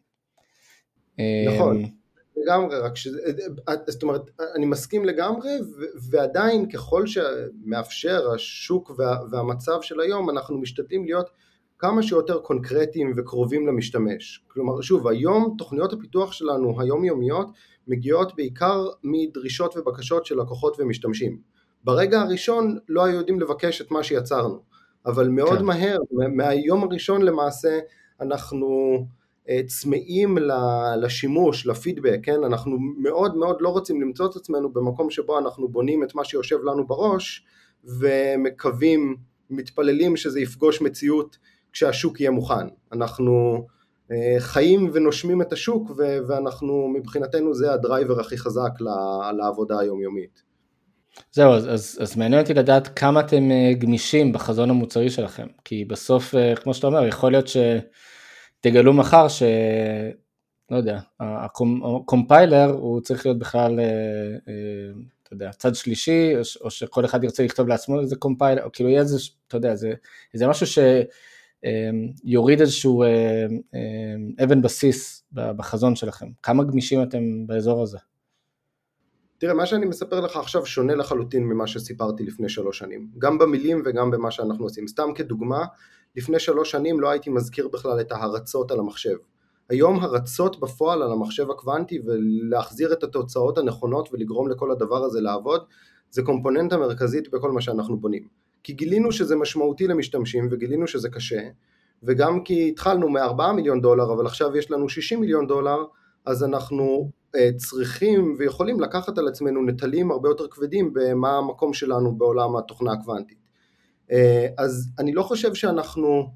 נכון, אמ, לגמרי, רק שזה, זאת אומרת, אני מסכים לגמרי, ועדיין ככל שמאפשר השוק וה, והמצב של היום, אנחנו משתדלים להיות כמה שיותר קונקרטיים וקרובים למשתמש. כלומר, שוב, היום תוכניות הפיתוח שלנו היומיומיות מגיעות בעיקר מדרישות ובקשות של לקוחות ומשתמשים. ברגע הראשון לא היו יודעים לבקש את מה שיצרנו. אבל מאוד כן. מהר, מהיום הראשון למעשה אנחנו צמאים לשימוש, לפידבק, כן? אנחנו מאוד מאוד לא רוצים למצוא את עצמנו במקום שבו אנחנו בונים את מה שיושב לנו בראש ומקווים, מתפללים שזה יפגוש מציאות כשהשוק יהיה מוכן. אנחנו אה, חיים ונושמים את השוק ואנחנו מבחינתנו זה הדרייבר הכי חזק לעבודה היומיומית. זהו, אז, אז, אז מעניין אותי לדעת כמה אתם אה, גמישים בחזון המוצרי שלכם, כי בסוף, אה, כמו שאתה אומר, יכול להיות שתגלו מחר ש... לא יודע, הקומפיילר הוא צריך להיות בכלל, אה, אתה יודע, צד שלישי, או שכל אחד ירצה לכתוב לעצמו איזה קומפיילר, או כאילו יהיה איזה, אתה יודע, זה, זה משהו שיוריד איזשהו אבן בסיס בחזון שלכם. כמה גמישים אתם באזור הזה? תראה, מה שאני מספר לך עכשיו שונה לחלוטין ממה שסיפרתי לפני שלוש שנים, גם במילים וגם במה שאנחנו עושים. סתם כדוגמה, לפני שלוש שנים לא הייתי מזכיר בכלל את ההרצות על המחשב. היום הרצות בפועל על המחשב הקוונטי ולהחזיר את התוצאות הנכונות ולגרום לכל הדבר הזה לעבוד, זה קומפוננטה מרכזית בכל מה שאנחנו בונים. כי גילינו שזה משמעותי למשתמשים וגילינו שזה קשה, וגם כי התחלנו מ-4 מיליון דולר אבל עכשיו יש לנו 60 מיליון דולר, אז אנחנו אה, צריכים ויכולים לקחת על עצמנו נטלים הרבה יותר כבדים במה המקום שלנו בעולם התוכנה הקוונטית. אה, אז אני לא חושב שאנחנו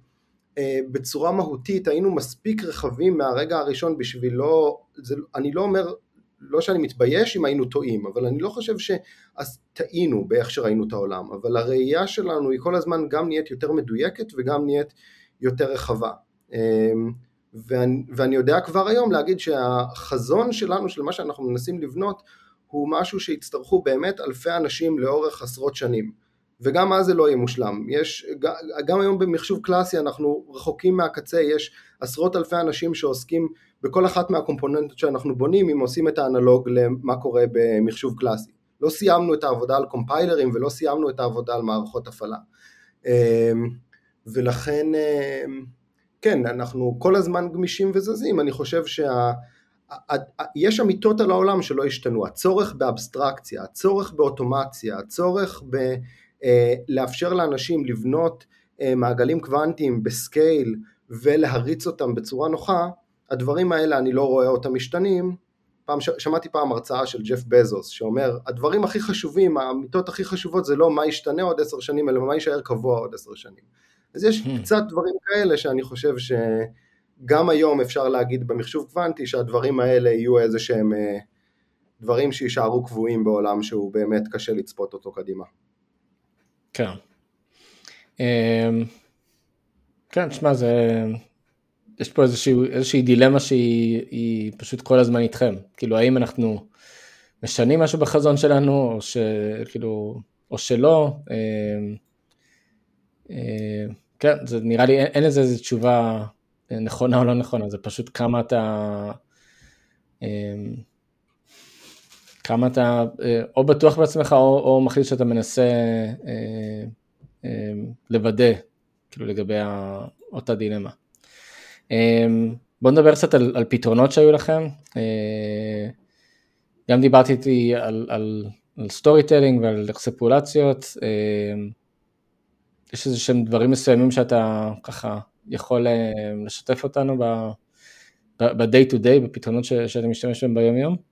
אה, בצורה מהותית היינו מספיק רחבים מהרגע הראשון בשביל לא, זה, אני לא אומר, לא שאני מתבייש אם היינו טועים, אבל אני לא חושב שאז טעינו באיך שראינו את העולם, אבל הראייה שלנו היא כל הזמן גם נהיית יותר מדויקת וגם נהיית יותר רחבה. ואני, ואני יודע כבר היום להגיד שהחזון שלנו, של מה שאנחנו מנסים לבנות, הוא משהו שיצטרכו באמת אלפי אנשים לאורך עשרות שנים. וגם אז זה לא יהיה מושלם. יש, גם היום במחשוב קלאסי אנחנו רחוקים מהקצה, יש עשרות אלפי אנשים שעוסקים בכל אחת מהקומפוננטות שאנחנו בונים, אם עושים את האנלוג למה קורה במחשוב קלאסי. לא סיימנו את העבודה על קומפיילרים ולא סיימנו את העבודה על מערכות הפעלה. אמ, ולכן אמ, כן, אנחנו כל הזמן גמישים וזזים, אני חושב שה... יש אמיתות על העולם שלא השתנו, הצורך באבסטרקציה, הצורך באוטומציה, הצורך בלאפשר אה, לאנשים לבנות אה, מעגלים קוונטיים בסקייל ולהריץ אותם בצורה נוחה, הדברים האלה אני לא רואה אותם משתנים. פעם, שמעתי פעם הרצאה של ג'ף בזוס שאומר הדברים הכי חשובים, האמיתות הכי חשובות זה לא מה ישתנה עוד עשר שנים אלא מה יישאר קבוע עוד עשר שנים. אז יש hmm. קצת דברים כאלה שאני חושב שגם היום אפשר להגיד במחשוב קוונטי שהדברים האלה יהיו איזה שהם אה, דברים שיישארו קבועים בעולם שהוא באמת קשה לצפות אותו קדימה. כן. אמ, כן, שמע, זה, יש פה איזושהי, איזושהי דילמה שהיא פשוט כל הזמן איתכם, כאילו האם אנחנו משנים משהו בחזון שלנו, או שכאילו, או שלא, אה, אה, כן, זה נראה לי, אין, אין לזה איזו תשובה נכונה או לא נכונה, זה פשוט כמה אתה, אה, כמה אתה אה, או בטוח בעצמך או, או מחליט שאתה מנסה אה, אה, לוודא, כאילו לגבי אותה דילמה. בואו נדבר קצת על, על פתרונות שהיו לכם. גם דיברת איתי על, על, על storytelling ועל אקסטרפולציות. יש איזה שהם דברים מסוימים שאתה ככה יכול לשתף אותנו ב-day to day, בפתרונות שאתה משתמש בהם ביום יום?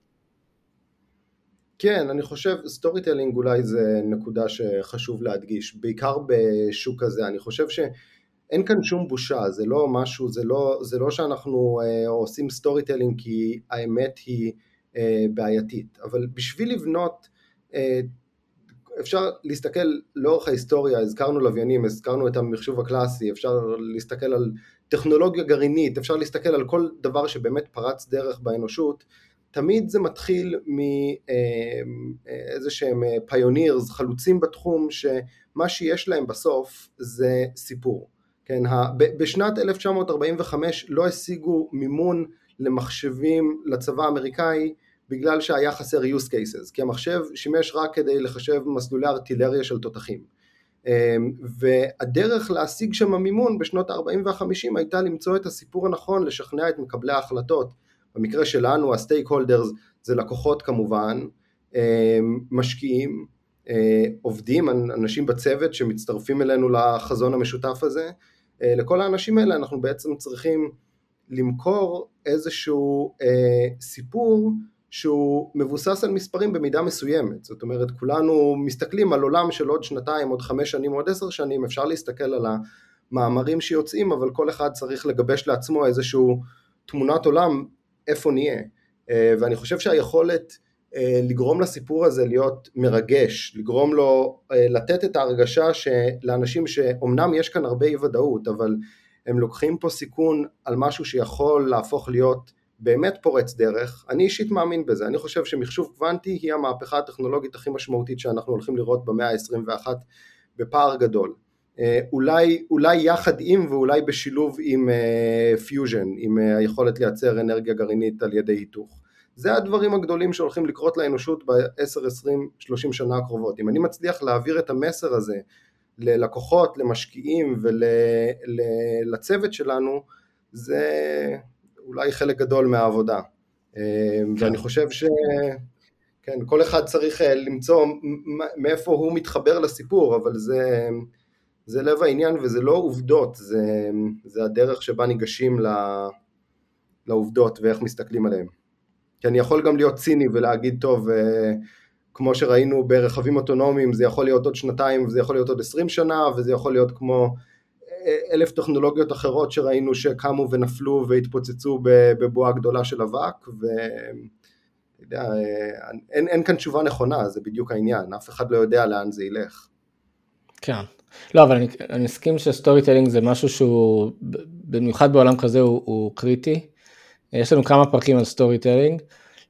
כן, אני חושב storytelling אולי זה נקודה שחשוב להדגיש, בעיקר בשוק הזה, אני חושב שאין כאן שום בושה, זה לא משהו, זה לא, זה לא שאנחנו אה, עושים storytelling כי האמת היא אה, בעייתית, אבל בשביל לבנות, אה, אפשר להסתכל לאורך ההיסטוריה, הזכרנו לוויינים, הזכרנו את המחשוב הקלאסי, אפשר להסתכל על טכנולוגיה גרעינית, אפשר להסתכל על כל דבר שבאמת פרץ דרך באנושות, תמיד זה מתחיל מאיזה שהם פיונירס, חלוצים בתחום, שמה שיש להם בסוף זה סיפור. כן, בשנת 1945 לא השיגו מימון למחשבים לצבא האמריקאי בגלל שהיה חסר use cases, כי המחשב שימש רק כדי לחשב מסלולי ארטילריה של תותחים. והדרך להשיג שם מימון בשנות ה-40 וה-50 הייתה למצוא את הסיפור הנכון, לשכנע את מקבלי ההחלטות במקרה שלנו הסטייק הולדרס זה לקוחות כמובן, אה, משקיעים, אה, עובדים, אנשים בצוות שמצטרפים אלינו לחזון המשותף הזה, אה, לכל האנשים האלה אנחנו בעצם צריכים למכור איזשהו סיפור שהוא מבוסס על מספרים במידה מסוימת, זאת אומרת כולנו מסתכלים על עולם של עוד שנתיים, עוד חמש שנים, עוד עשר שנים, אפשר להסתכל על המאמרים שיוצאים, אבל כל אחד צריך לגבש לעצמו איזשהו תמונת עולם איפה נהיה. אה, ואני חושב שהיכולת אה, לגרום לסיפור הזה להיות מרגש, לגרום לו, אה, לתת את ההרגשה שלאנשים שאומנם יש כאן הרבה אי ודאות, אבל הם לוקחים פה סיכון על משהו שיכול להפוך להיות באמת פורץ דרך, אני אישית מאמין בזה, אני חושב שמחשוב קוונטי היא המהפכה הטכנולוגית הכי משמעותית שאנחנו הולכים לראות במאה ה-21 בפער גדול. אה, אולי, אולי יחד עם ואולי בשילוב עם fusion, אה, עם אה, היכולת לייצר אנרגיה גרעינית על ידי היתוך. זה הדברים הגדולים שהולכים לקרות לאנושות ב-10, 20, 30 שנה הקרובות. אם אני מצליח להעביר את המסר הזה ללקוחות, למשקיעים ולצוות שלנו, זה אולי חלק גדול מהעבודה. אה, כן. ואני חושב ש... כן, כל אחד צריך למצוא מאיפה הוא מתחבר לסיפור, אבל זה... זה לב העניין וזה לא עובדות, זה, זה הדרך שבה ניגשים לעובדות ואיך מסתכלים עליהן. כי אני יכול גם להיות ציני ולהגיד, טוב, אה, כמו שראינו ברכבים אוטונומיים, זה יכול להיות עוד שנתיים וזה יכול להיות עוד עשרים שנה, וזה יכול להיות כמו אה, אלף טכנולוגיות אחרות שראינו שקמו ונפלו והתפוצצו בבועה גדולה של אבק, ו... יודע, אה, אין, אין כאן תשובה נכונה, זה בדיוק העניין, אף אחד לא יודע לאן זה ילך. כן, לא, אבל אני, אני מסכים ש storytelling זה משהו שהוא, במיוחד בעולם כזה הוא, הוא קריטי. יש לנו כמה פרקים על storytelling,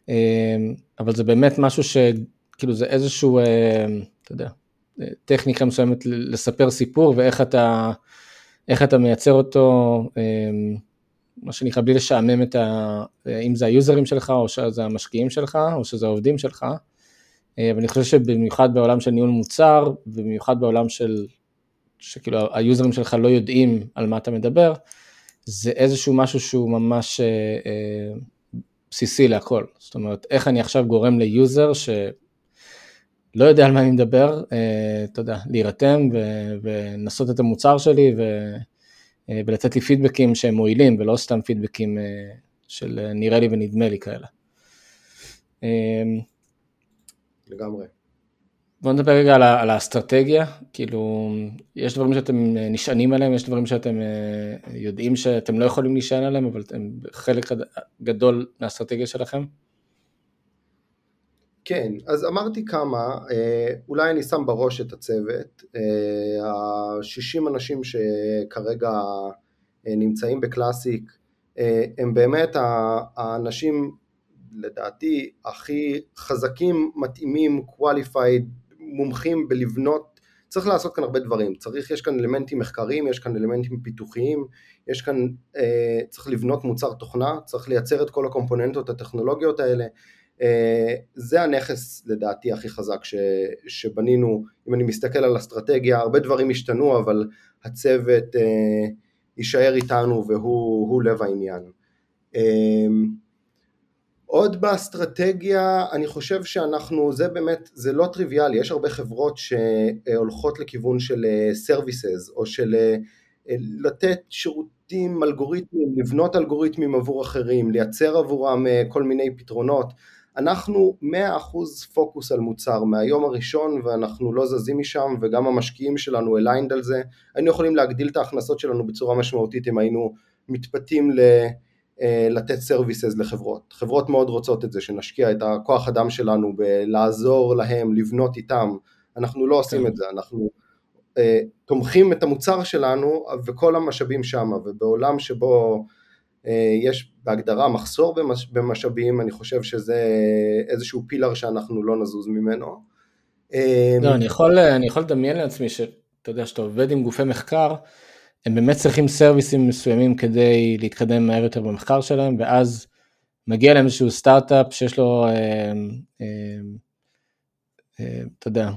אה, אבל זה באמת משהו שכאילו זה איזשהו, אה, אתה יודע, טכניקה מסוימת לספר סיפור ואיך אתה, אתה מייצר אותו, אה, מה שנקרא, בלי לשעמם את ה... אם זה היוזרים שלך, או שזה המשקיעים שלך, או שזה העובדים שלך. אבל אני חושב שבמיוחד בעולם של ניהול מוצר, ובמיוחד בעולם של שכאילו היוזרים שלך לא יודעים על מה אתה מדבר, זה איזשהו משהו שהוא ממש אה, אה, בסיסי להכל. זאת אומרת, איך אני עכשיו גורם ל user שלא יודע על מה אני מדבר, אה, אתה יודע, להירתם ולנסות את המוצר שלי ו, אה, ולתת לי פידבקים שהם מועילים ולא סתם פידבקים אה, של אה, נראה לי ונדמה לי כאלה. אה, לגמרי. בוא נדבר רגע על, על האסטרטגיה, כאילו, יש דברים שאתם אה, נשענים עליהם, יש דברים שאתם אה, יודעים שאתם לא יכולים להישען עליהם, אבל הם חלק גדול מהאסטרטגיה שלכם? כן, אז אמרתי כמה, אה, אולי אני שם בראש את הצוות, ה-60 אנשים שכרגע נמצאים בקלאסיק, הם באמת האנשים לדעתי הכי חזקים, מתאימים, qualified, מומחים בלבנות, צריך לעשות כאן הרבה דברים, צריך, יש כאן אלמנטים מחקריים, יש כאן אלמנטים פיתוחיים, יש כאן, אה, צריך לבנות מוצר תוכנה, צריך לייצר את כל הקומפוננטות הטכנולוגיות האלה, אה, זה הנכס לדעתי הכי חזק ש, שבנינו, אם אני מסתכל על אסטרטגיה, הרבה דברים השתנו, אבל הצוות אה, יישאר איתנו והוא לב העניין. אה, עוד באסטרטגיה, אני חושב שאנחנו, זה באמת, זה לא טריוויאלי, יש הרבה חברות שהולכות לכיוון של סרוויסס, או של לתת שירותים אלגוריתמים, לבנות אלגוריתמים עבור אחרים, לייצר עבורם כל מיני פתרונות. אנחנו 100% פוקוס על מוצר מהיום הראשון ואנחנו לא זזים משם וגם המשקיעים שלנו aligned על זה, היינו יכולים להגדיל את ההכנסות שלנו בצורה משמעותית אם היינו מתפתים ל... אה, לתת services לחברות. חברות מאוד רוצות את זה, שנשקיע את הכוח אדם שלנו בלעזור להם, לבנות איתם, אנחנו לא עושים כן. את זה, אנחנו אה, תומכים את המוצר שלנו וכל המשאבים שם, ובעולם שבו uh, יש בהגדרה מחסור במש, במשאבים, אני חושב שזה איזשהו פילר שאנחנו לא נזוז ממנו. לא, אני יכול, אני יכול לדמיין לעצמי שאתה יודע, שאתה עובד עם גופי מחקר, הם באמת צריכים סרוויסים מסוימים כדי להתקדם מהר יותר במחקר שלהם, ואז מגיע להם איזשהו סטארט-אפ שיש לו, אה, אה, אה, אתה יודע,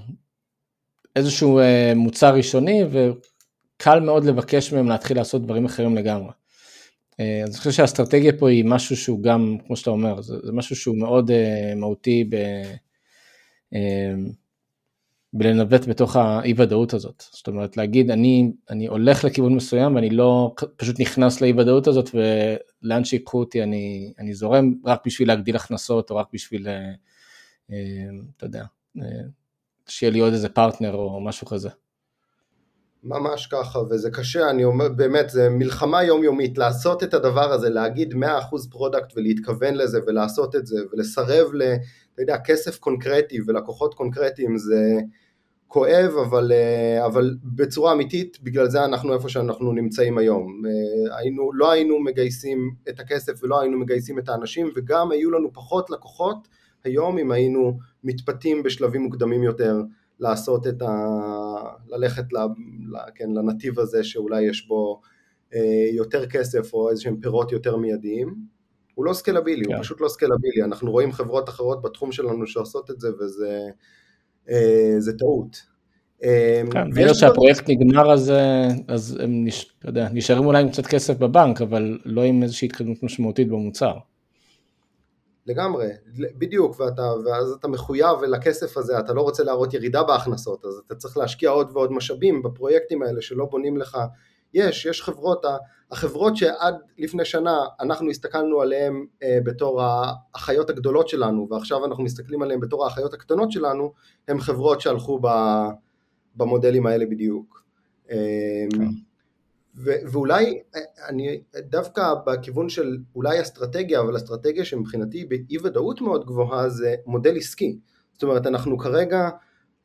איזשהו אה, מוצר ראשוני, וקל מאוד לבקש מהם להתחיל לעשות דברים אחרים לגמרי. אה, אז אני חושב שהאסטרטגיה פה היא משהו שהוא גם, כמו שאתה אומר, זה, זה משהו שהוא מאוד אה, מהותי ב... אה, בלנווט בתוך האי ודאות הזאת. זאת אומרת להגיד אני, אני הולך לכיוון מסוים ואני לא פשוט נכנס לאי ודאות הזאת ולאן שיקחו אותי אני, אני זורם רק בשביל להגדיל הכנסות או רק בשביל, אה, אה, אתה יודע, אה, שיהיה לי עוד איזה פרטנר או משהו כזה. ממש ככה, וזה קשה, אני אומר, באמת, זה מלחמה יומיומית, לעשות את הדבר הזה, להגיד 100% product ולהתכוון לזה ולעשות את זה, ולסרב ל, אתה יודע, כסף קונקרטי ולקוחות קונקרטיים זה כואב, אבל, אה, אבל בצורה אמיתית, בגלל זה אנחנו איפה שאנחנו נמצאים היום. אה, היינו, לא היינו מגייסים את הכסף ולא היינו מגייסים את האנשים, וגם היו לנו פחות לקוחות היום אם היינו מתפתים בשלבים מוקדמים יותר. לעשות את ה... ללכת ל... ל... כן, לנתיב הזה שאולי יש בו אה, יותר כסף או איזה שהם פירות יותר מיידיים. הוא לא סקלבילי, כן. הוא פשוט לא סקלבילי, אנחנו רואים חברות אחרות בתחום שלנו שעושות את זה וזה אה, זה טעות. אה, כן, בגלל שהפרויקט נגמר אז, אז הם נש... יודע, נשארים אולי עם קצת כסף בבנק, אבל לא עם איזושהי התקדמות משמעותית במוצר. לגמרי, בדיוק, ואתה, ואז אתה מחויב לכסף הזה, אתה לא רוצה להראות ירידה בהכנסות, אז אתה צריך להשקיע עוד ועוד משאבים בפרויקטים האלה שלא בונים לך, יש, יש חברות, החברות שעד לפני שנה אנחנו הסתכלנו עליהן אה, בתור האחיות הגדולות שלנו, ועכשיו אנחנו מסתכלים עליהן בתור האחיות הקטנות שלנו, הן חברות שהלכו במודלים האלה בדיוק. כן. ו- ואולי אני דווקא בכיוון של אולי אסטרטגיה, אבל אסטרטגיה שמבחינתי באי ודאות מאוד גבוהה זה מודל עסקי. זאת אומרת אנחנו כרגע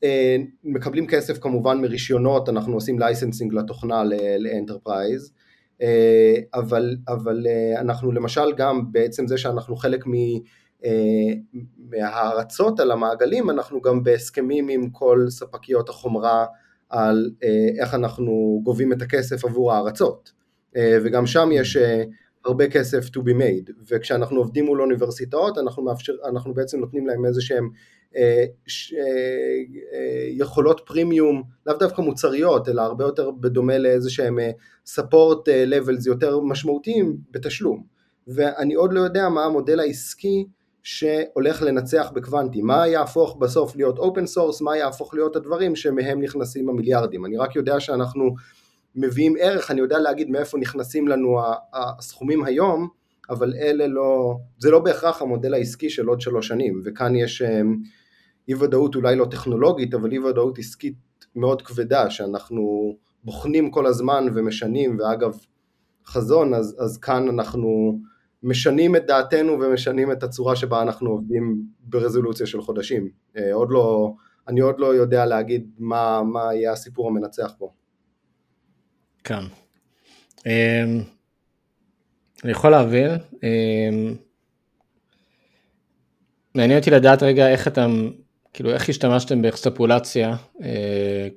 אה, מקבלים כסף כמובן מרישיונות, אנחנו עושים licensing לתוכנה ל enterprise, אה, אבל, אבל אה, אנחנו למשל גם בעצם זה שאנחנו חלק מ... אה, מההרצות על המעגלים, אנחנו גם בהסכמים עם כל ספקיות החומרה על אה, איך אנחנו גובים את הכסף עבור ההרצות, אה, וגם שם יש אה, הרבה כסף to be made, וכשאנחנו עובדים מול אוניברסיטאות אנחנו, מאפשר, אנחנו בעצם נותנים להם איזה שהם יכולות פרימיום, לאו דווקא מוצריות, אלא הרבה יותר בדומה לאיזה שהם support levels יותר משמעותיים בתשלום, ואני עוד לא יודע מה המודל העסקי שהולך לנצח בקוונטים, מה יהפוך בסוף להיות open source, מה יהפוך להיות הדברים שמהם נכנסים המיליארדים, אני רק יודע שאנחנו מביאים ערך, אני יודע להגיד מאיפה נכנסים לנו הסכומים היום, אבל אלה לא, זה לא בהכרח המודל העסקי של עוד שלוש שנים, וכאן יש אמ, אי ודאות אולי לא טכנולוגית, אבל אי ודאות עסקית מאוד כבדה, שאנחנו בוחנים כל הזמן ומשנים, ואגב חזון, אז, אז כאן אנחנו משנים את דעתנו ומשנים את הצורה שבה אנחנו עובדים ברזולוציה של חודשים. אה, עוד לא, אני עוד לא יודע להגיד מה, מה יהיה הסיפור המנצח פה. כן. אמ, אני יכול להבין. אמ, מעניין אותי לדעת רגע איך אתם, כאילו איך השתמשתם באקסטרפולציה. אה,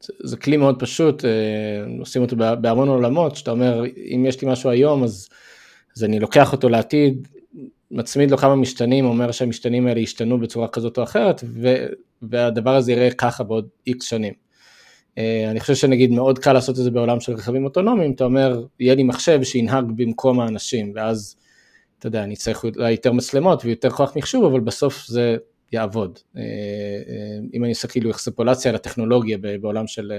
זה כלי מאוד פשוט, אה, עושים אותו בהמון עולמות, שאתה אומר, אם יש לי משהו היום, אז, אז אני לוקח אותו לעתיד, מצמיד לו כמה משתנים, אומר שהמשתנים האלה ישתנו בצורה כזאת או אחרת, ו, והדבר הזה יראה ככה בעוד איקס שנים. אה, אני חושב שנגיד מאוד קל לעשות את זה בעולם של רכבים אוטונומיים, אתה אומר, יהיה לי מחשב שינהג במקום האנשים, ואז, אתה יודע, אני צריך אולי יותר מצלמות ויותר כוח מחשוב, אבל בסוף זה יעבוד. אה, אה, אם אני עושה כאילו אקספולציה על הטכנולוגיה בעולם של,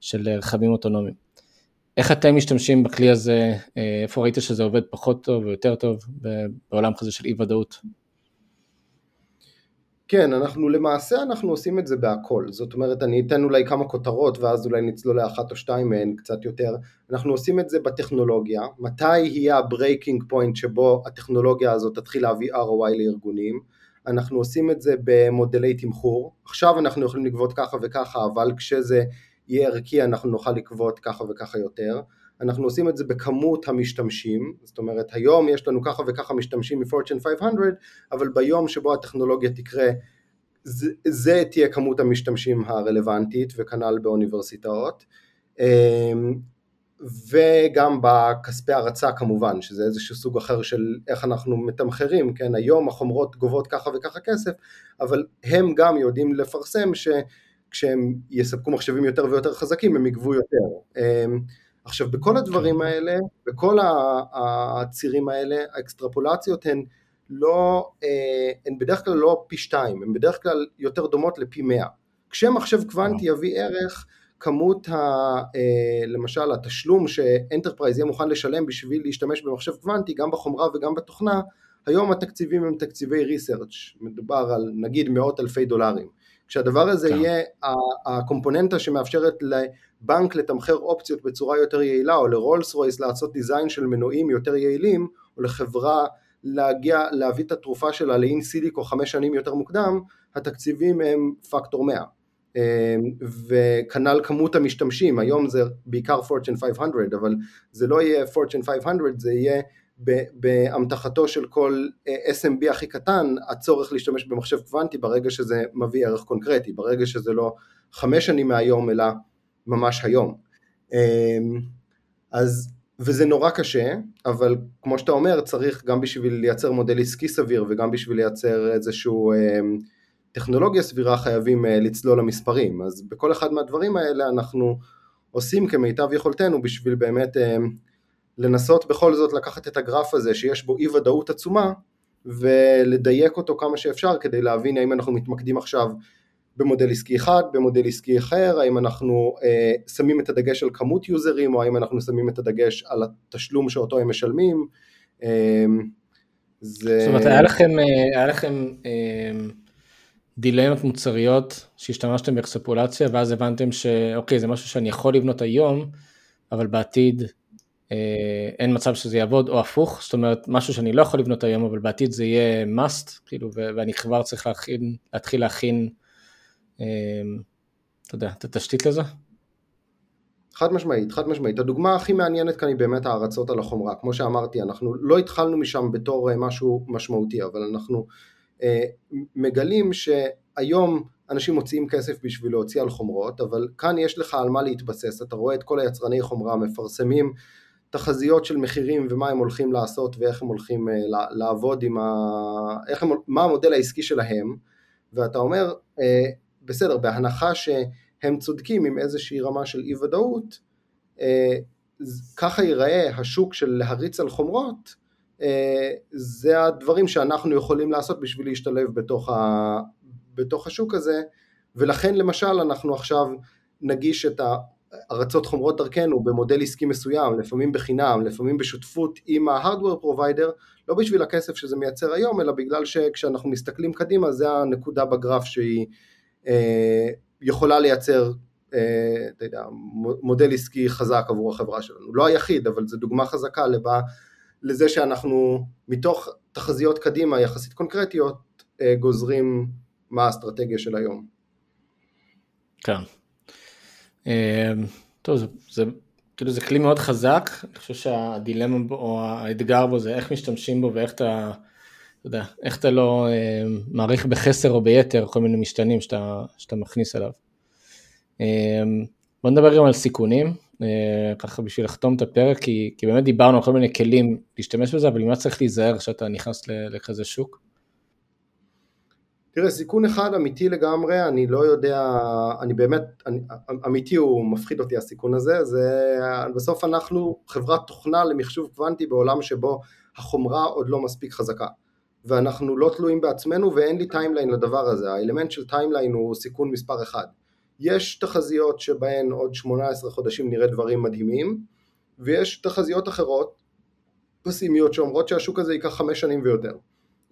של רכבים אוטונומיים. איך אתם משתמשים בכלי הזה, איפה ראית שזה עובד פחות טוב או יותר טוב בעולם כזה של אי ודאות? כן, אנחנו למעשה אנחנו עושים את זה בהכל, זאת אומרת אני אתן אולי כמה כותרות ואז אולי נצלול לאחת או שתיים מהן קצת יותר, אנחנו עושים את זה בטכנולוגיה, מתי יהיה ה breaking point שבו הטכנולוגיה הזאת תתחיל להביא ROI לארגונים, אנחנו עושים את זה במודלי תמחור, עכשיו אנחנו יכולים לגבות ככה וככה אבל כשזה יהיה ערכי אנחנו נוכל לגבות ככה וככה יותר, אנחנו עושים את זה בכמות המשתמשים, זאת אומרת היום יש לנו ככה וככה משתמשים מפורצ'ן 500, אבל ביום שבו הטכנולוגיה תקרה זה, זה תהיה כמות המשתמשים הרלוונטית וכנ"ל באוניברסיטאות. אמ, וגם בכספי הרצה כמובן, שזה איזשהו סוג אחר של איך אנחנו מתמחרים, כן, היום החומרות גובות ככה וככה כסף, אבל הם גם יודעים לפרסם שכשהם יספקו מחשבים יותר ויותר חזקים הם יגבו יותר. אמ, עכשיו בכל הדברים כן. האלה, בכל הצירים האלה, האקסטרפולציות הן לא, אה, הן בדרך כלל לא פי שתיים, הן בדרך כלל יותר דומות לפי מאה. כשמחשב קוונטי יביא ערך, כמות ה... אה, למשל התשלום ש enterprise יהיה מוכן לשלם בשביל להשתמש במחשב קוונטי, גם בחומרה וגם בתוכנה, היום התקציבים הם תקציבי ריסרצ', מדובר על נגיד מאות אלפי דולרים. כשהדבר הזה כן. יהיה הקומפוננטה שמאפשרת לבנק לתמחר אופציות בצורה יותר יעילה, או לרולס רויס לעשות דיזיין של מנועים יותר יעילים, או לחברה להגיע, להביא את התרופה שלה לאין סיליקו חמש שנים יותר מוקדם, התקציבים הם פקטור 100. אמ, וכנ"ל כמות המשתמשים, היום זה בעיקר פורצ'ן 500, אבל זה לא יהיה פורצ'ן 500, זה יהיה באמתחתו של כל אה, SMB הכי קטן, הצורך להשתמש במחשב קוונטי ברגע שזה מביא ערך קונקרטי, ברגע שזה לא חמש שנים מהיום אלא ממש היום. אמ, אז, וזה נורא קשה, אבל כמו שאתה אומר, צריך גם בשביל לייצר מודל עסקי סביר וגם בשביל לייצר איזשהו אמ, טכנולוגיה סבירה חייבים אה, לצלול למספרים, אז בכל אחד מהדברים האלה אנחנו עושים כמיטב יכולתנו בשביל באמת אמ, לנסות בכל זאת לקחת את הגרף הזה שיש בו אי ודאות עצומה ולדייק אותו כמה שאפשר כדי להבין האם אנחנו מתמקדים עכשיו במודל עסקי אחד, במודל עסקי אחר, האם אנחנו אה, שמים את הדגש על כמות יוזרים או האם אנחנו שמים את הדגש על התשלום שאותו הם משלמים. אה, זה... זאת אומרת, היה לכם, אה, היה לכם אה, דילמות מוצריות שהשתמשתם באקספולציה ואז הבנתם שאוקיי, זה משהו שאני יכול לבנות היום, אבל בעתיד אין מצב שזה יעבוד, או הפוך, זאת אומרת, משהו שאני לא יכול לבנות היום, אבל בעתיד זה יהיה must, כאילו, ואני כבר צריך להכין, להתחיל להכין, אה, אתה יודע, את התשתית לזה? חד משמעית, חד משמעית. הדוגמה הכי מעניינת כאן היא באמת ההרצות על החומרה. כמו שאמרתי, אנחנו לא התחלנו משם בתור אה, משהו משמעותי, אבל אנחנו אה, מגלים שהיום אנשים מוציאים כסף בשביל להוציא על חומרות, אבל כאן יש לך על מה להתבסס. אתה רואה את כל היצרני חומרה מפרסמים תחזיות של מחירים ומה הם הולכים לעשות ואיך הם הולכים אה, לעבוד עם ה... איך הם... מה המודל העסקי שלהם ואתה אומר אה, בסדר בהנחה שהם צודקים עם איזושהי רמה של אי ודאות אה, ככה ייראה השוק של להריץ על חומרות זה הדברים שאנחנו יכולים לעשות בשביל להשתלב בתוך, ה... בתוך השוק הזה ולכן למשל אנחנו עכשיו נגיש את ה... הרצות חומרות דרכנו במודל עסקי מסוים, לפעמים בחינם, לפעמים בשותפות עם ה-hardware provider, לא בשביל הכסף שזה מייצר היום, אלא בגלל שכשאנחנו מסתכלים קדימה זה הנקודה בגרף שהיא אה, יכולה לייצר, אה, יודע, מודל עסקי חזק עבור החברה שלנו. לא היחיד, אבל זו דוגמה חזקה לבא, לזה שאנחנו מתוך תחזיות קדימה יחסית קונקרטיות, אה, גוזרים מה האסטרטגיה של היום. כן. אמ, טוב, זה, זה כאילו זה כלי מאוד חזק, אני חושב שהדילמה או האתגר בו זה איך משתמשים בו ואיך אתה, אתה יודע, איך אתה לא אה, מעריך בחסר או ביתר כל מיני משתנים שאתה, שאתה מכניס אליו. אה, בוא נדבר גם על סיכונים, אה, ככה בשביל לחתום את הפרק, כי, כי באמת דיברנו על כל מיני כלים להשתמש בזה, אבל אם צריך להיזהר כשאתה נכנס לכזה שוק? תראה, סיכון אחד אמיתי לגמרי, אני לא יודע, אני באמת, אני, אמיתי הוא מפחיד אותי הסיכון הזה, זה בסוף אנחנו חברת תוכנה למחשוב קוונטי בעולם שבו החומרה עוד לא מספיק חזקה, ואנחנו לא תלויים בעצמנו ואין לי timeline לדבר הזה, האלמנט של timeline הוא סיכון מספר אחד. יש תחזיות שבהן עוד 18 חודשים נראה דברים מדהימים, ויש תחזיות אחרות, פסימיות, שאומרות שהשוק הזה ייקח חמש שנים ויותר.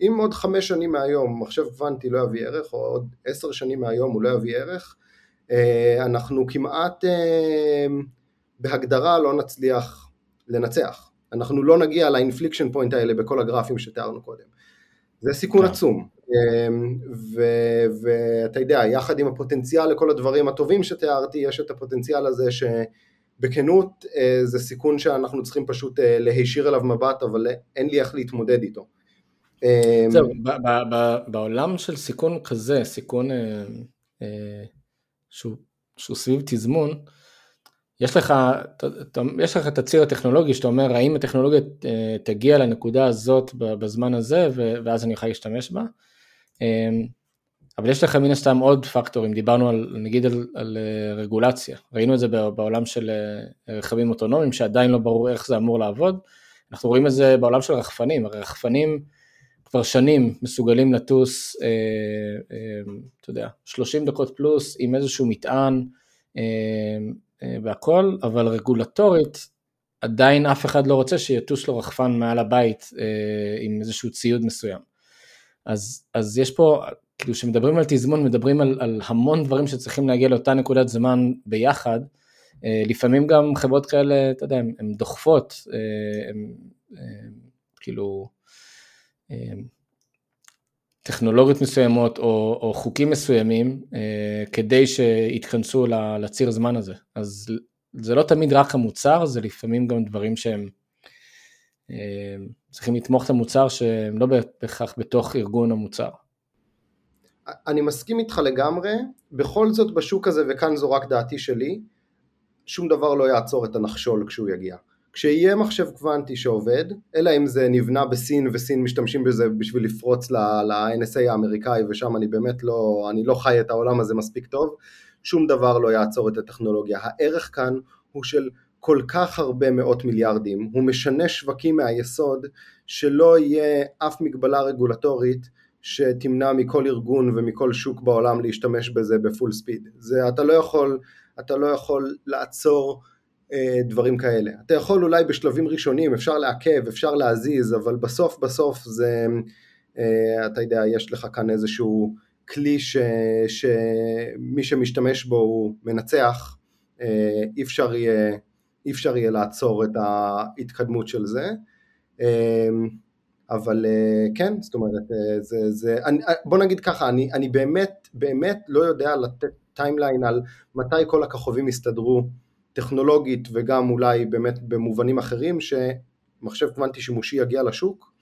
אם עוד חמש שנים מהיום מחשב קוונטי לא יביא ערך, או עוד עשר שנים מהיום הוא לא יביא ערך, אה, אנחנו כמעט אה, בהגדרה לא נצליח לנצח. אנחנו לא נגיע ל inflection point האלה בכל הגרפים שתיארנו קודם. זה סיכון כן. עצום. אה, ואתה יודע, יחד עם הפוטנציאל לכל הדברים הטובים שתיארתי, יש את הפוטנציאל הזה שבכנות זה סיכון שאנחנו צריכים פשוט להישיר אליו מבט, אבל אין לי איך להתמודד איתו. אמ, זהו, בעולם של סיכון כזה, סיכון אה, אה, שהוא סביב תזמון, יש לך, יש לך את הציר הטכנולוגי שאתה אומר האם הטכנולוגיה אה, תגיע לנקודה הזאת בזמן הזה ואז אני אוכל להשתמש בה, אמ, אבל יש לך מן הסתם עוד פקטורים, דיברנו על, נגיד על, על רגולציה, ראינו את זה בעולם של רכבים אוטונומיים שעדיין לא ברור איך זה אמור לעבוד, אנחנו רואים את זה בעולם של רחפנים, הרי רחפנים כבר שנים מסוגלים לטוס, אה, אה, אתה יודע, 30 דקות פלוס עם איזשהו מטען אה, אה, והכל, אבל רגולטורית עדיין אף אחד לא רוצה שיטוס לו רחפן מעל הבית אה, עם איזשהו ציוד מסוים. אז, אז יש פה, כאילו כשמדברים על תזמון מדברים על, על המון דברים שצריכים להגיע לאותה נקודת זמן ביחד, אה, לפעמים גם חברות כאלה, אתה יודע, הן דוחפות, אה, הן כאילו, אמ, טכנולוגיות מסוימות או, או חוקים מסוימים אה, כדי שיתכנסו לציר זמן הזה. אז זה לא תמיד רק המוצר, זה לפעמים גם דברים שהם אה, צריכים לתמוך את המוצר שהם לא בהכרח בתוך ארגון המוצר. אני מסכים איתך לגמרי, בכל זאת בשוק הזה, וכאן זו רק דעתי שלי, שום דבר לא יעצור את הנחשול כשהוא יגיע. כשיהיה מחשב קוונטי שעובד, אלא אם זה נבנה בסין וסין משתמשים בזה בשביל לפרוץ ל-NSA האמריקאי ושם אני באמת לא, אני לא חי את העולם הזה מספיק טוב, שום דבר לא יעצור את הטכנולוגיה. הערך כאן הוא של כל כך הרבה מאות מיליארדים, הוא משנה שווקים מהיסוד שלא יהיה אף מגבלה רגולטורית שתמנע מכל ארגון ומכל שוק בעולם להשתמש בזה בפול ספיד. זה אתה לא יכול, אתה לא יכול לעצור דברים כאלה. אתה יכול אולי בשלבים ראשונים, אפשר לעכב, אפשר להזיז, אבל בסוף בסוף זה, אה, אתה יודע, יש לך כאן איזשהו כלי ש, שמי שמשתמש בו הוא מנצח, אה, אי אפשר יהיה, אי אפשר יהיה לעצור את ההתקדמות של זה. אבל כן, זאת אומרת, זה, זה, אני, בוא נגיד ככה, אני, אני באמת, באמת לא יודע לתת timeline על מתי כל הכוכבים יסתדרו טכנולוגית וגם אולי באמת במובנים אחרים שמחשב קוונטי שימושי יגיע לשוק,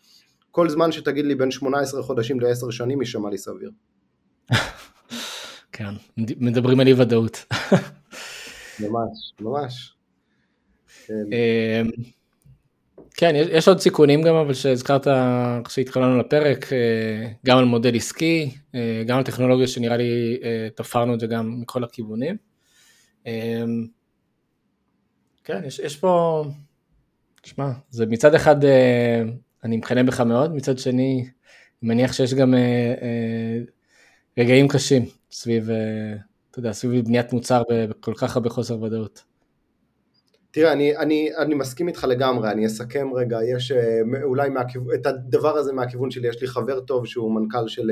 כל זמן שתגיד לי בין 18 חודשים ל-10 שנים יישמע לי סביר. כן, מדברים על אי ודאות. ממש, ממש. כן. אמ, כן, יש עוד סיכונים גם, אבל שהזכרת כשהתחלנו לפרק, אה, גם על מודל עסקי, אה, גם על טכנולוגיה שנראה לי אה, תפרנו את זה גם מכל הכיוונים. כן, יש, יש פה, תשמע, זה מצד אחד אה, אני מקנא בך מאוד, מצד שני, אני מניח שיש גם אה, אה, רגעים קשים סביב, אתה יודע, סביב בניית מוצר בכל כך הרבה חוסר ודאות. תראה, אני, אני, אני מסכים איתך לגמרי, אני אסכם רגע, יש אולי מהכיו... את הדבר הזה מהכיוון שלי, יש לי חבר טוב שהוא מנכ"ל של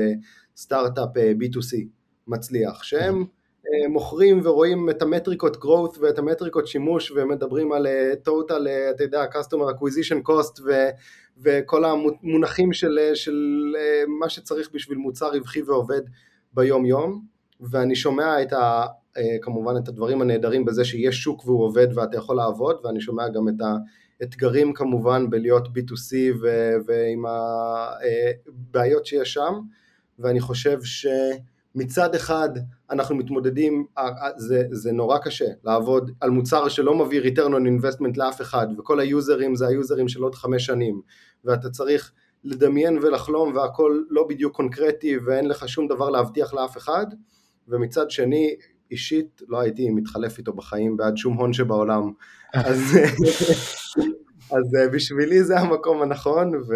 סטארט-אפ אה, B2C מצליח, שהם מוכרים ורואים את המטריקות growth ואת המטריקות שימוש ומדברים על אה, total, אה, אתה יודע, customer acquisition cost ו, וכל המונחים של, של מה שצריך בשביל מוצר רווחי ועובד ביום יום ואני שומע את, ה, כמובן את הדברים הנהדרים בזה שיש שוק והוא עובד ואתה יכול לעבוד, ואני שומע גם את האתגרים כמובן בלהיות B2C ועם הבעיות שיש שם, ואני חושב ש... מצד אחד אנחנו מתמודדים, זה, זה נורא קשה לעבוד על מוצר שלא מביא return on investment לאף אחד וכל היוזרים זה היוזרים של עוד חמש שנים ואתה צריך לדמיין ולחלום והכל לא בדיוק קונקרטי ואין לך שום דבר להבטיח לאף אחד. ומצד שני אישית לא הייתי מתחלף איתו בחיים בעד שום הון שבעולם. [LAUGHS] אז אז אה, בשבילי זה המקום הנכון, ו,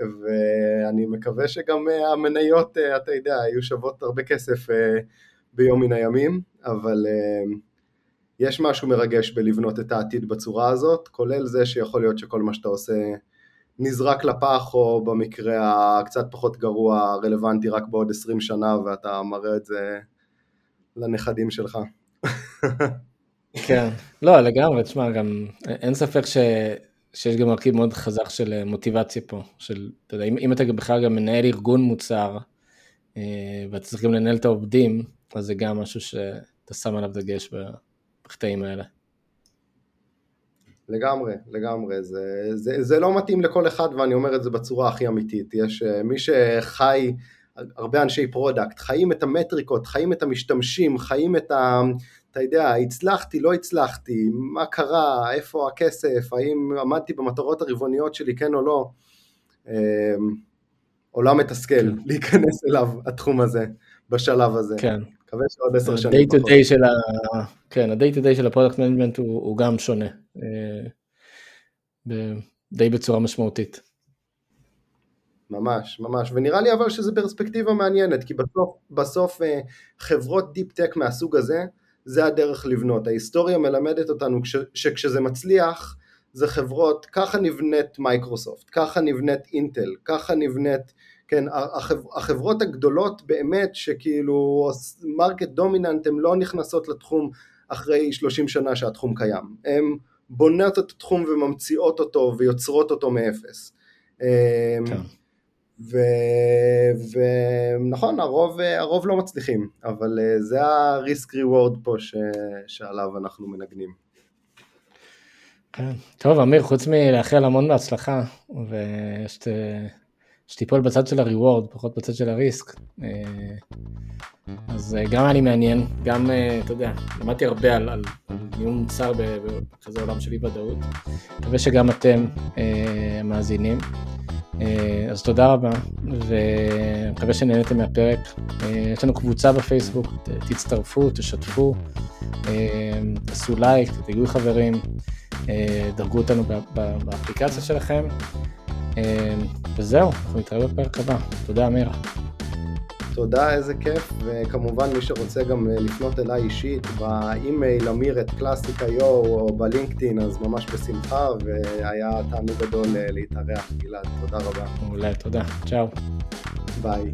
ואני מקווה שגם אה, המניות, אה, אתה יודע, יהיו שוות הרבה כסף ביום מן הימים, אבל יש משהו מרגש בלבנות את העתיד בצורה הזאת, כולל זה שיכול להיות שכל מה שאתה עושה נזרק לפח, או במקרה הקצת פחות גרוע, רלוונטי רק בעוד 20 שנה, ואתה מראה את זה לנכדים שלך. כן, לא לגמרי, תשמע, גם אין ספק ש... שיש גם מרכיב מאוד חזק של אה, מוטיבציה פה, של, אתה יודע, אם, אם אתה בכלל גם מנהל ארגון מוצר, אה, ואתה צריך גם לנהל את העובדים, אז זה גם משהו שאתה שם עליו דגש בקטעים האלה. לגמרי, לגמרי, זה, זה, זה לא מתאים לכל אחד ואני אומר את זה בצורה הכי אמיתית, יש אה, מי שחי, הרבה אנשי product, חיים את המטריקות, חיים את המשתמשים, חיים את ה... אתה יודע, הצלחתי, לא הצלחתי, מה קרה, איפה הכסף, האם עמדתי במטרות הרבעוניות שלי, כן או לא. אמ, עולם מתסכל כן. להיכנס אליו, התחום הזה, בשלב הזה. כן. מקווה שעוד עשר שנים. ה-day to day של ה... כן, ה-day to day של ה product management הוא, הוא גם שונה. אה, די בצורה משמעותית. ממש, ממש, ונראה לי אבל שזו פרספקטיבה מעניינת, כי בסוף, בסוף אה, חברות deep tech מהסוג הזה, זה הדרך לבנות. ההיסטוריה מלמדת אותנו שכשזה מצליח, זה חברות, ככה נבנית מייקרוסופט, ככה נבנית אינטל, ככה נבנית, כן, החברות הגדולות באמת שכאילו market dominant, הן לא נכנסות לתחום אחרי 30 שנה שהתחום קיים. הן בונות את התחום וממציאות אותו ויוצרות אותו מאפס. כן. ונכון, הרוב, הרוב לא מצליחים, אבל אה, זה ה-risk reward פה ש... שעליו אנחנו מנגנים. כן. טוב, אמיר, חוץ מלאחל המון בהצלחה, ושתיפול בצד של ה-reward, פחות בצד של הריסק, אה, אז אה, גם היה לי מעניין, גם, אתה יודע, למדתי הרבה על, על, על ניהול מוצר בכזה עולם של אי ודאות, מקווה שגם אתם מאזינים. אה, אז תודה רבה, ואני מקווה שנהנתם מהפרק. אה, יש לנו קבוצה בפייסבוק, תצטרפו, תשתפו, אה, תעשו לייק, תגיעו חברים, דרגו אותנו באפליקציה שלכם, וזהו, אנחנו נתראה בפרק הבא. תודה, אמיר. תודה, איזה כיף, וכמובן מי שרוצה גם אה, לפנות אליי אישית באימייל אמיר at Classiq io או בלינקדאין, אז ממש בשמחה, והיה תענוג גדול אה, להתארח, גלעד, תודה רבה. מעולה, תודה, צ'או. ביי.